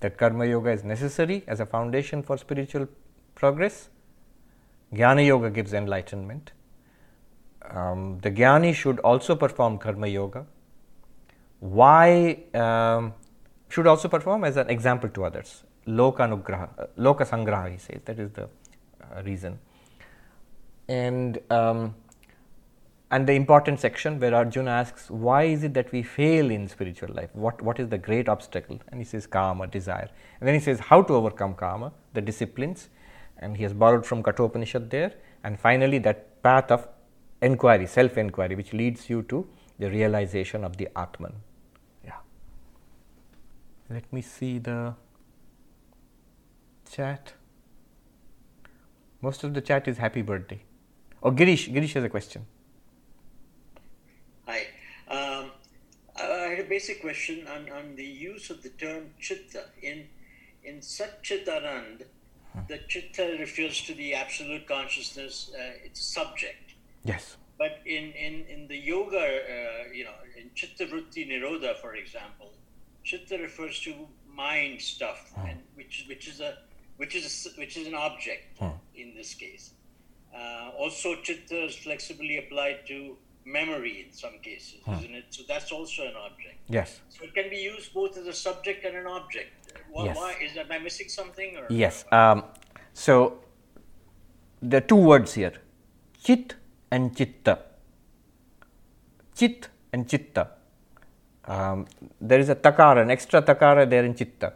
That Karma Yoga is necessary as a foundation for spiritual progress. Jnana Yoga gives enlightenment. Um, the Jnani should also perform Karma Yoga. Why um, should also perform as an example to others? Lokanugraha, uh, Loka Sangraha, he says, that is the uh, reason. And um, and the important section where Arjuna asks, why is it that we fail in spiritual life? What, what is the great obstacle? And he says, kama, desire. And then he says, how to overcome kama, the disciplines. And he has borrowed from Kathopanishad there. And finally, that path of inquiry, self inquiry, which leads you to the realization of the Atman. Yeah. Let me see the chat. Most of the chat is happy birthday. Oh, Girish, Girish has a question. Um, I had a basic question on, on the use of the term chitta. In, in Satchitanand, the chitta refers to the absolute consciousness, uh, it's a subject. Yes. But in, in, in the yoga, uh, you know, in chitta vritti nirodha, for example, chitta refers to mind stuff, and which, which is a which is a, which is an object in this case. Uh, also, chitta is flexibly applied to memory in some cases, isn't it? So that's also an object. Yes. So it can be used both as a subject and an object. Why, Yes. why is am I missing something? Or Yes. Um, so there are two words here chit and chitta. Chit and chitta. Um, there is a takara, an extra takara there in chitta.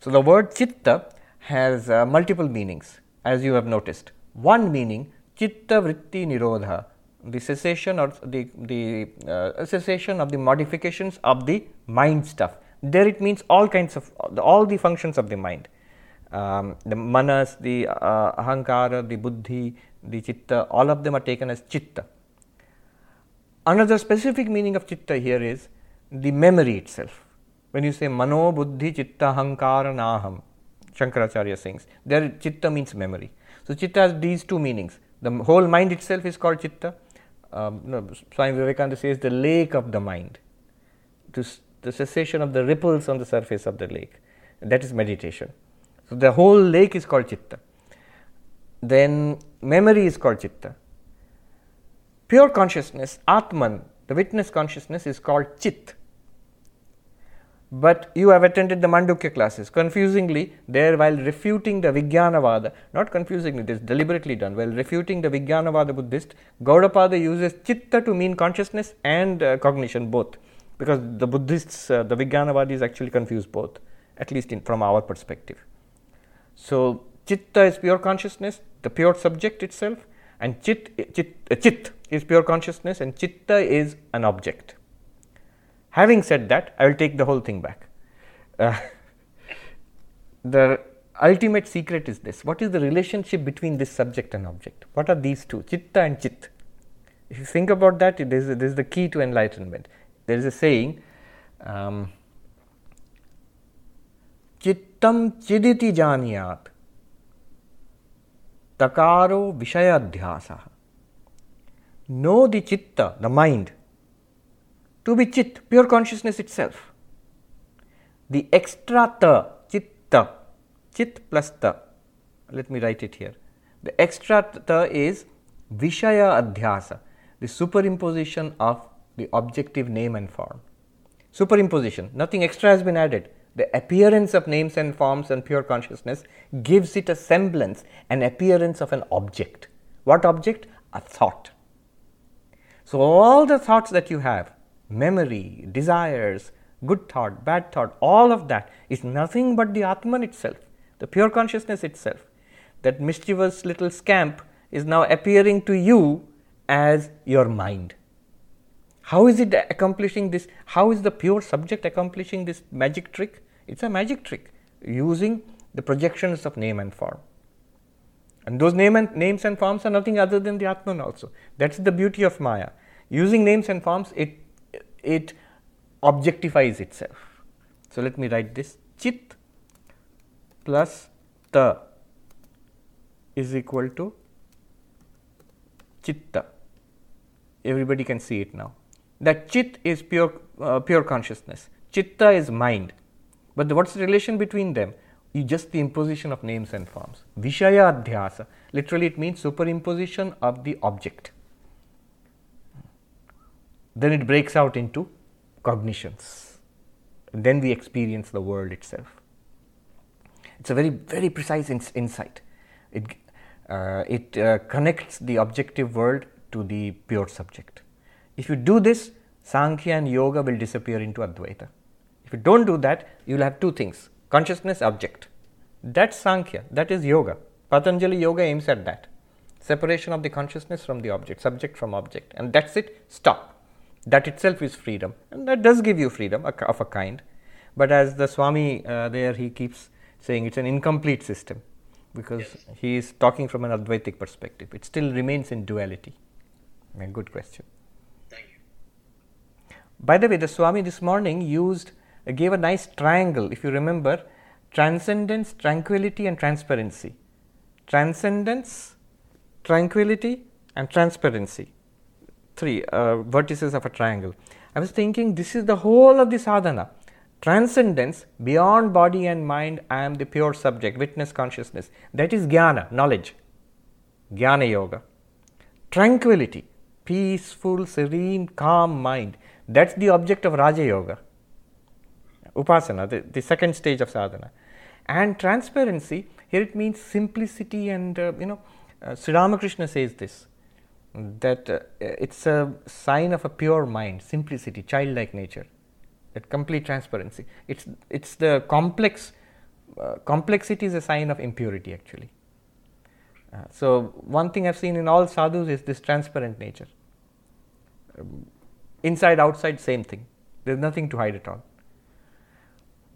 So the word chitta has uh, multiple meanings, as you have noticed. One meaning, chitta vritti nirodha, the cessation or the, the uh, cessation of the modifications of the mind stuff. There it means all kinds of, all the functions of the mind. Um, the manas, the uh, ahankara, the buddhi, the chitta, all of them are taken as chitta. Another specific meaning of chitta here is the memory itself. When you say mano, buddhi, chitta, hankara, naham, Shankaracharya sings, there chitta means memory. So chitta has these two meanings. The whole mind itself is called chitta. Um, no, Swami Vivekananda says the lake of the mind, to the cessation of the ripples on the surface of the lake. That is meditation. So the whole lake is called chitta. Then memory is called chitta. Pure consciousness, Atman, the witness consciousness, is called Chit. But you have attended the Mandukya classes. Confusingly, there while refuting the Vijnanavada, not confusingly, this deliberately done, while refuting the Vijnanavada Buddhist, Gaudapada uses Chitta to mean consciousness and uh, cognition both. Because the Buddhists, uh, the Vijnanavadis actually confuse both, at least in, from our perspective. So, chitta is pure consciousness, the pure subject itself, and chit, chit, uh, chit is pure consciousness, and chitta is an object. Having said that, I will take the whole thing back. Uh, the ultimate secret is this what is the relationship between this subject and object? What are these two, chitta and chit? If you think about that, it is, this is the key to enlightenment. There is a saying, um, चित्तम चिदिति जानियात takaro vishayadhyasa know the chitta the mind to be chit pure consciousness itself. The extra ta chitta chit plus ta let me write it here. The extra ta is vishaya adhyasa the superimposition of the objective name and form. Superimposition nothing extra has been added. The appearance of names and forms and pure consciousness gives it a semblance an appearance of an object. What object? A thought. So all the thoughts that you have memory desires good thought bad thought all of that is nothing but the atman itself the pure consciousness itself that mischievous little scamp is now appearing to you as your mind how is it accomplishing this? How is the pure subject accomplishing this magic trick? It's a magic trick using the projections of name and form. And those name and, names and forms are nothing other than the Atman also. That's the beauty of Maya. Using names and forms, it, it objectifies itself. So let me write this Chit plus Ta is equal to Chitta. everybody can see it now. That chit is pure, uh, pure consciousness, chitta is mind. But the, what's the relation between them? You just the imposition of names and forms. Vishaya adhyasa. Literally, it means superimposition of the object. Then it breaks out into cognitions. Then we experience the world itself. It's a very, very precise ins- insight. It, uh, it uh, connects the objective world to the pure subject. If you do this, Sankhya and Yoga will disappear into Advaita. If you don't do that, you will have two things consciousness, object. That's Sankhya, that is Yoga. Patanjali Yoga aims at that separation of the consciousness from the object, subject from object, and that's it, stop. That itself is freedom, and that does give you freedom of a kind. But as the Swami uh, there, he keeps saying it's an incomplete system because yes. he is talking from an Advaitic perspective. It still remains in duality. A good question. Thank you. By the way, the Swami this morning used uh, gave a nice triangle. If you remember, transcendence, tranquility, and transparency. Transcendence, tranquility, and transparency. Three uh, vertices of a triangle. I was thinking this is the whole of the sadhana. Transcendence beyond body and mind i am the pure subject witness consciousness. That is jnana knowledge. Jnana yoga. Tranquility peaceful serene calm mind. That's the object of raja yoga. Upasana the, the second stage of sadhana. And transparency here it means simplicity and uh, you know uh, Sri Ramakrishna says this that uh, it's a sign of a pure mind simplicity childlike nature that complete transparency. It's, it's the complex, uh, complexity is a sign of impurity actually. Uh, so, one thing I've seen in all sadhus is this transparent nature. Um, inside, outside, same thing. There's nothing to hide at all.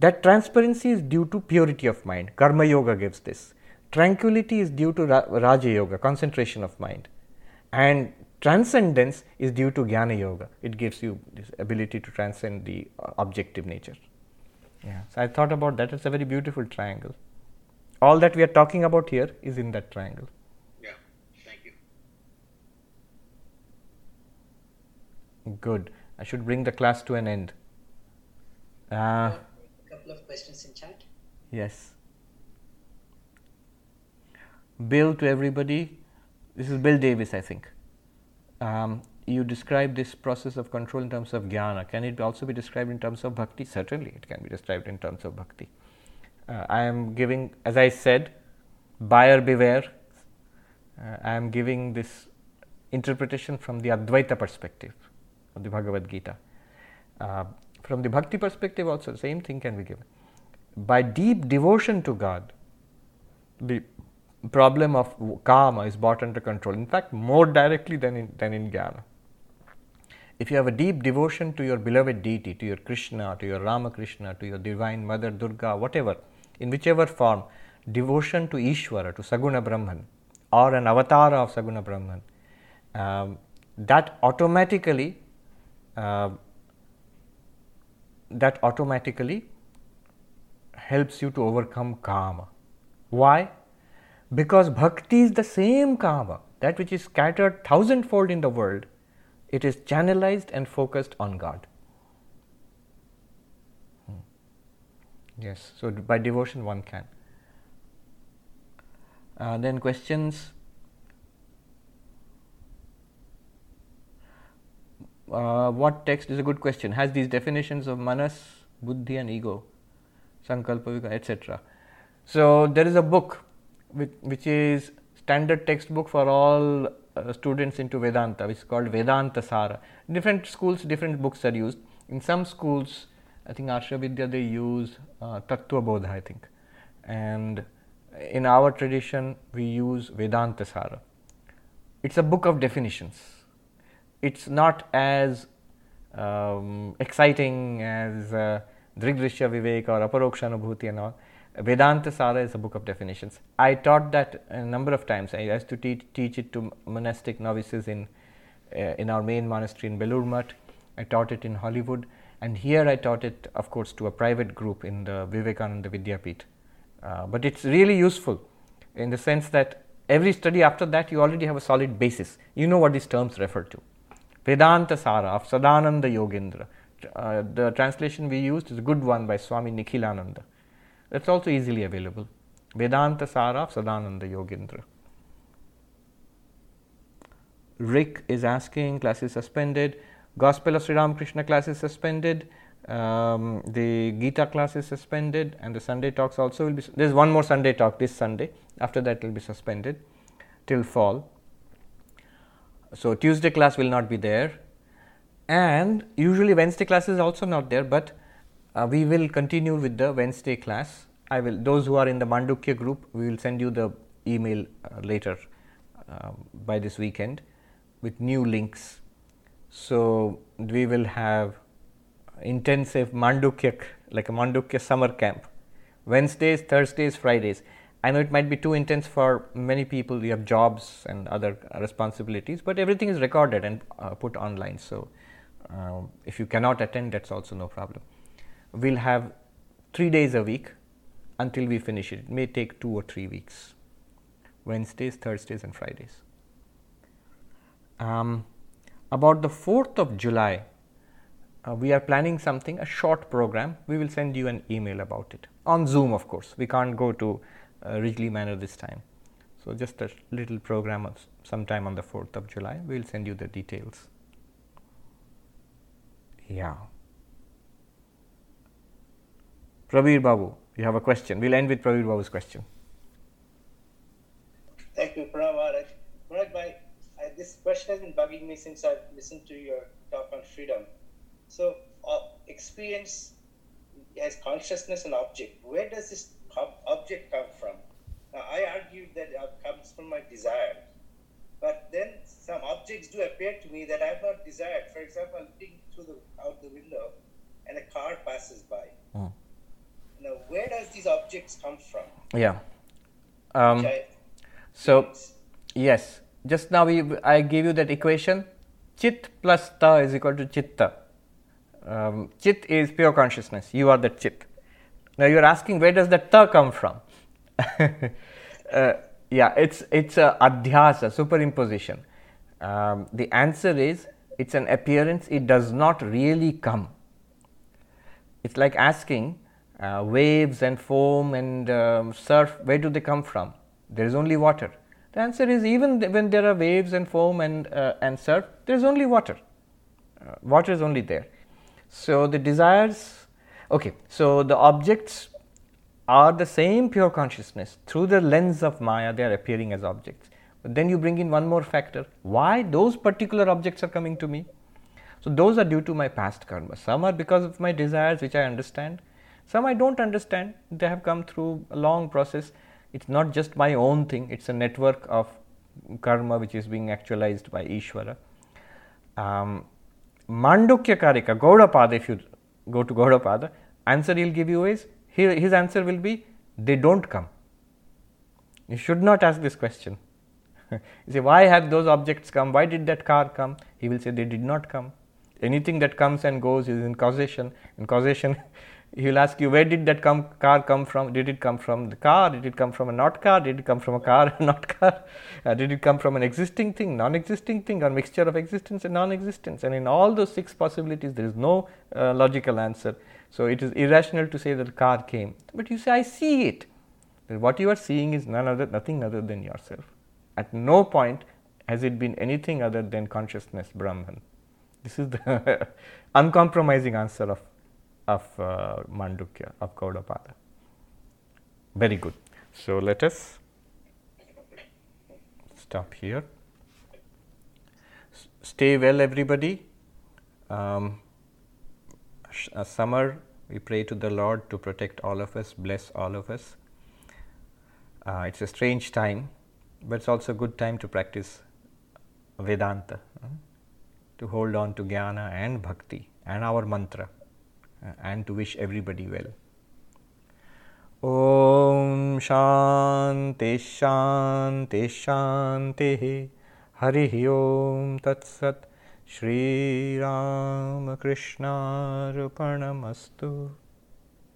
That transparency is due to purity of mind. Karma Yoga gives this. Tranquility is due to Ra- Raja Yoga, concentration of mind. And Transcendence is due to Jnana Yoga. It gives you this ability to transcend the uh, objective nature. Yeah. So I thought about that. It's a very beautiful triangle. All that we are talking about here is in that triangle. Yeah. Thank you. Good. I should bring the class to an end. Uh, a couple of questions in chat. Yes. Bill to everybody. This is Bill Davis, I think um, you describe this process of control in terms of jnana. Can it also be described in terms of bhakti? Certainly, it can be described in terms of bhakti. Uh, I am giving, as I said, buyer beware. Uh, I am giving this interpretation from the Advaita perspective of the Bhagavad Gita. Uh, from the bhakti perspective, also, the same thing can be given. By deep devotion to God, the problem of kama is brought under control. In fact, more directly than in, than in jnana. If you have a deep devotion to your beloved deity, to your Krishna, to your Ramakrishna, to your divine mother Durga, whatever, in whichever form, devotion to Ishvara, to Saguna Brahman, or an avatar of Saguna Brahman, um, that automatically uh, that automatically helps you to overcome kama. Why? Because bhakti is the same kama, that which is scattered thousandfold in the world, it is channelized and focused on God. Hmm. Yes, so by devotion one can. Uh, then questions. Uh, what text is a good question? Has these definitions of manas, buddhi, and ego, sankalpa, etc. So there is a book which, which is standard textbook for all uh, students into Vedanta, which is called Vedanta Sara. Different schools, different books are used. In some schools, I think Arsha Vidya they use uh, Tattva Bodha, I think. And in our tradition, we use Vedanta Sara. It's a book of definitions. It's not as um, exciting as uh, Drigdrishya Vivek or Aparoksha Anubhuti and all. Vedanta Sara is a book of definitions. I taught that a number of times. I used to teach, teach it to monastic novices in, uh, in our main monastery in Belur Math. I taught it in Hollywood. And here I taught it, of course, to a private group in the Vivekananda Vidyapith. Uh, but it's really useful in the sense that every study after that you already have a solid basis. You know what these terms refer to. Vedanta Sara of Sadananda Yogendra. Uh, the translation we used is a good one by Swami Nikhilananda. That's also easily available. Vedanta Sara of Sadananda Yogendra. Rick is asking, class is suspended. Gospel of Sri Ramakrishna class is suspended. Um, the Gita class is suspended, and the Sunday talks also will be. There's one more Sunday talk this Sunday. After that, it will be suspended till fall. So Tuesday class will not be there, and usually Wednesday class is also not there. But uh, we will continue with the Wednesday class. I will. Those who are in the Mandukya group, we will send you the email uh, later uh, by this weekend with new links. So we will have intensive Mandukya, like a Mandukya summer camp, Wednesdays, Thursdays, Fridays. I know it might be too intense for many people. You have jobs and other responsibilities, but everything is recorded and uh, put online. So uh, if you cannot attend, that's also no problem. We'll have three days a week until we finish it. It may take two or three weeks Wednesdays, Thursdays, and Fridays. Um, about the 4th of July, uh, we are planning something, a short program. We will send you an email about it on Zoom, of course. We can't go to uh, Ridgely Manor this time. So, just a little program of sometime on the 4th of July. We will send you the details. Yeah. Prabir Babu, you have a question. We'll end with Prabir Babu's question. Thank you, Prabhu Maharaj. this question has been bugging me since I've listened to your talk on freedom. So, uh, experience has consciousness and object. Where does this object come from? Now, I argued that it comes from my desire. But then some objects do appear to me that I have not desired. For example, I'm looking through the, out the window and a car passes by. Hmm. Now, where does these objects come from? Yeah. Um, so, yes, just now we, I gave you that equation chit plus ta is equal to chitta. Um, chit is pure consciousness, you are the chit. Now you are asking where does that ta come from? uh, yeah, it's it's a adhyasa, superimposition. Um, the answer is it's an appearance, it does not really come. It's like asking uh, waves and foam and um, surf, where do they come from? There is only water. The answer is even when there are waves and foam and, uh, and surf, there is only water. Uh, water is only there. So, the desires, okay, so the objects are the same pure consciousness. Through the lens of Maya, they are appearing as objects. But then you bring in one more factor why those particular objects are coming to me? So, those are due to my past karma. Some are because of my desires, which I understand. Some I don't understand. They have come through a long process it's not just my own thing, it's a network of karma which is being actualized by Ishvara. Um, Mandukya Karika, Gaudapada, if you go to Gaudapada, answer he'll give you is, his answer will be, they don't come. You should not ask this question. you say, why have those objects come? Why did that car come? He will say, they did not come. Anything that comes and goes is in causation, and causation he will ask you where did that come, car come from? Did it come from the car? Did it come from a not car? Did it come from a car not car? Uh, did it come from an existing thing non-existing thing or mixture of existence and non-existence? And in all those six possibilities there is no uh, logical answer. So it is irrational to say that the car came. But you say i see it. What you are seeing is none other nothing other than yourself. At no point has it been anything other than consciousness brahman. This is the uncompromising answer of of uh, Mandukya, of Gaudapada. Very good. So, let us stop here. S- stay well, everybody. Um, sh- uh, summer, we pray to the Lord to protect all of us, bless all of us. Uh, it's a strange time, but it's also a good time to practice Vedanta, uh, to hold on to Jnana and Bhakti and our mantra Uh, and to wish everybody well. ॐ शान्ति शान्ति शान्तिः हरिः ॐ तत्सत् श्रीरामकृष्णार्पणमस्तु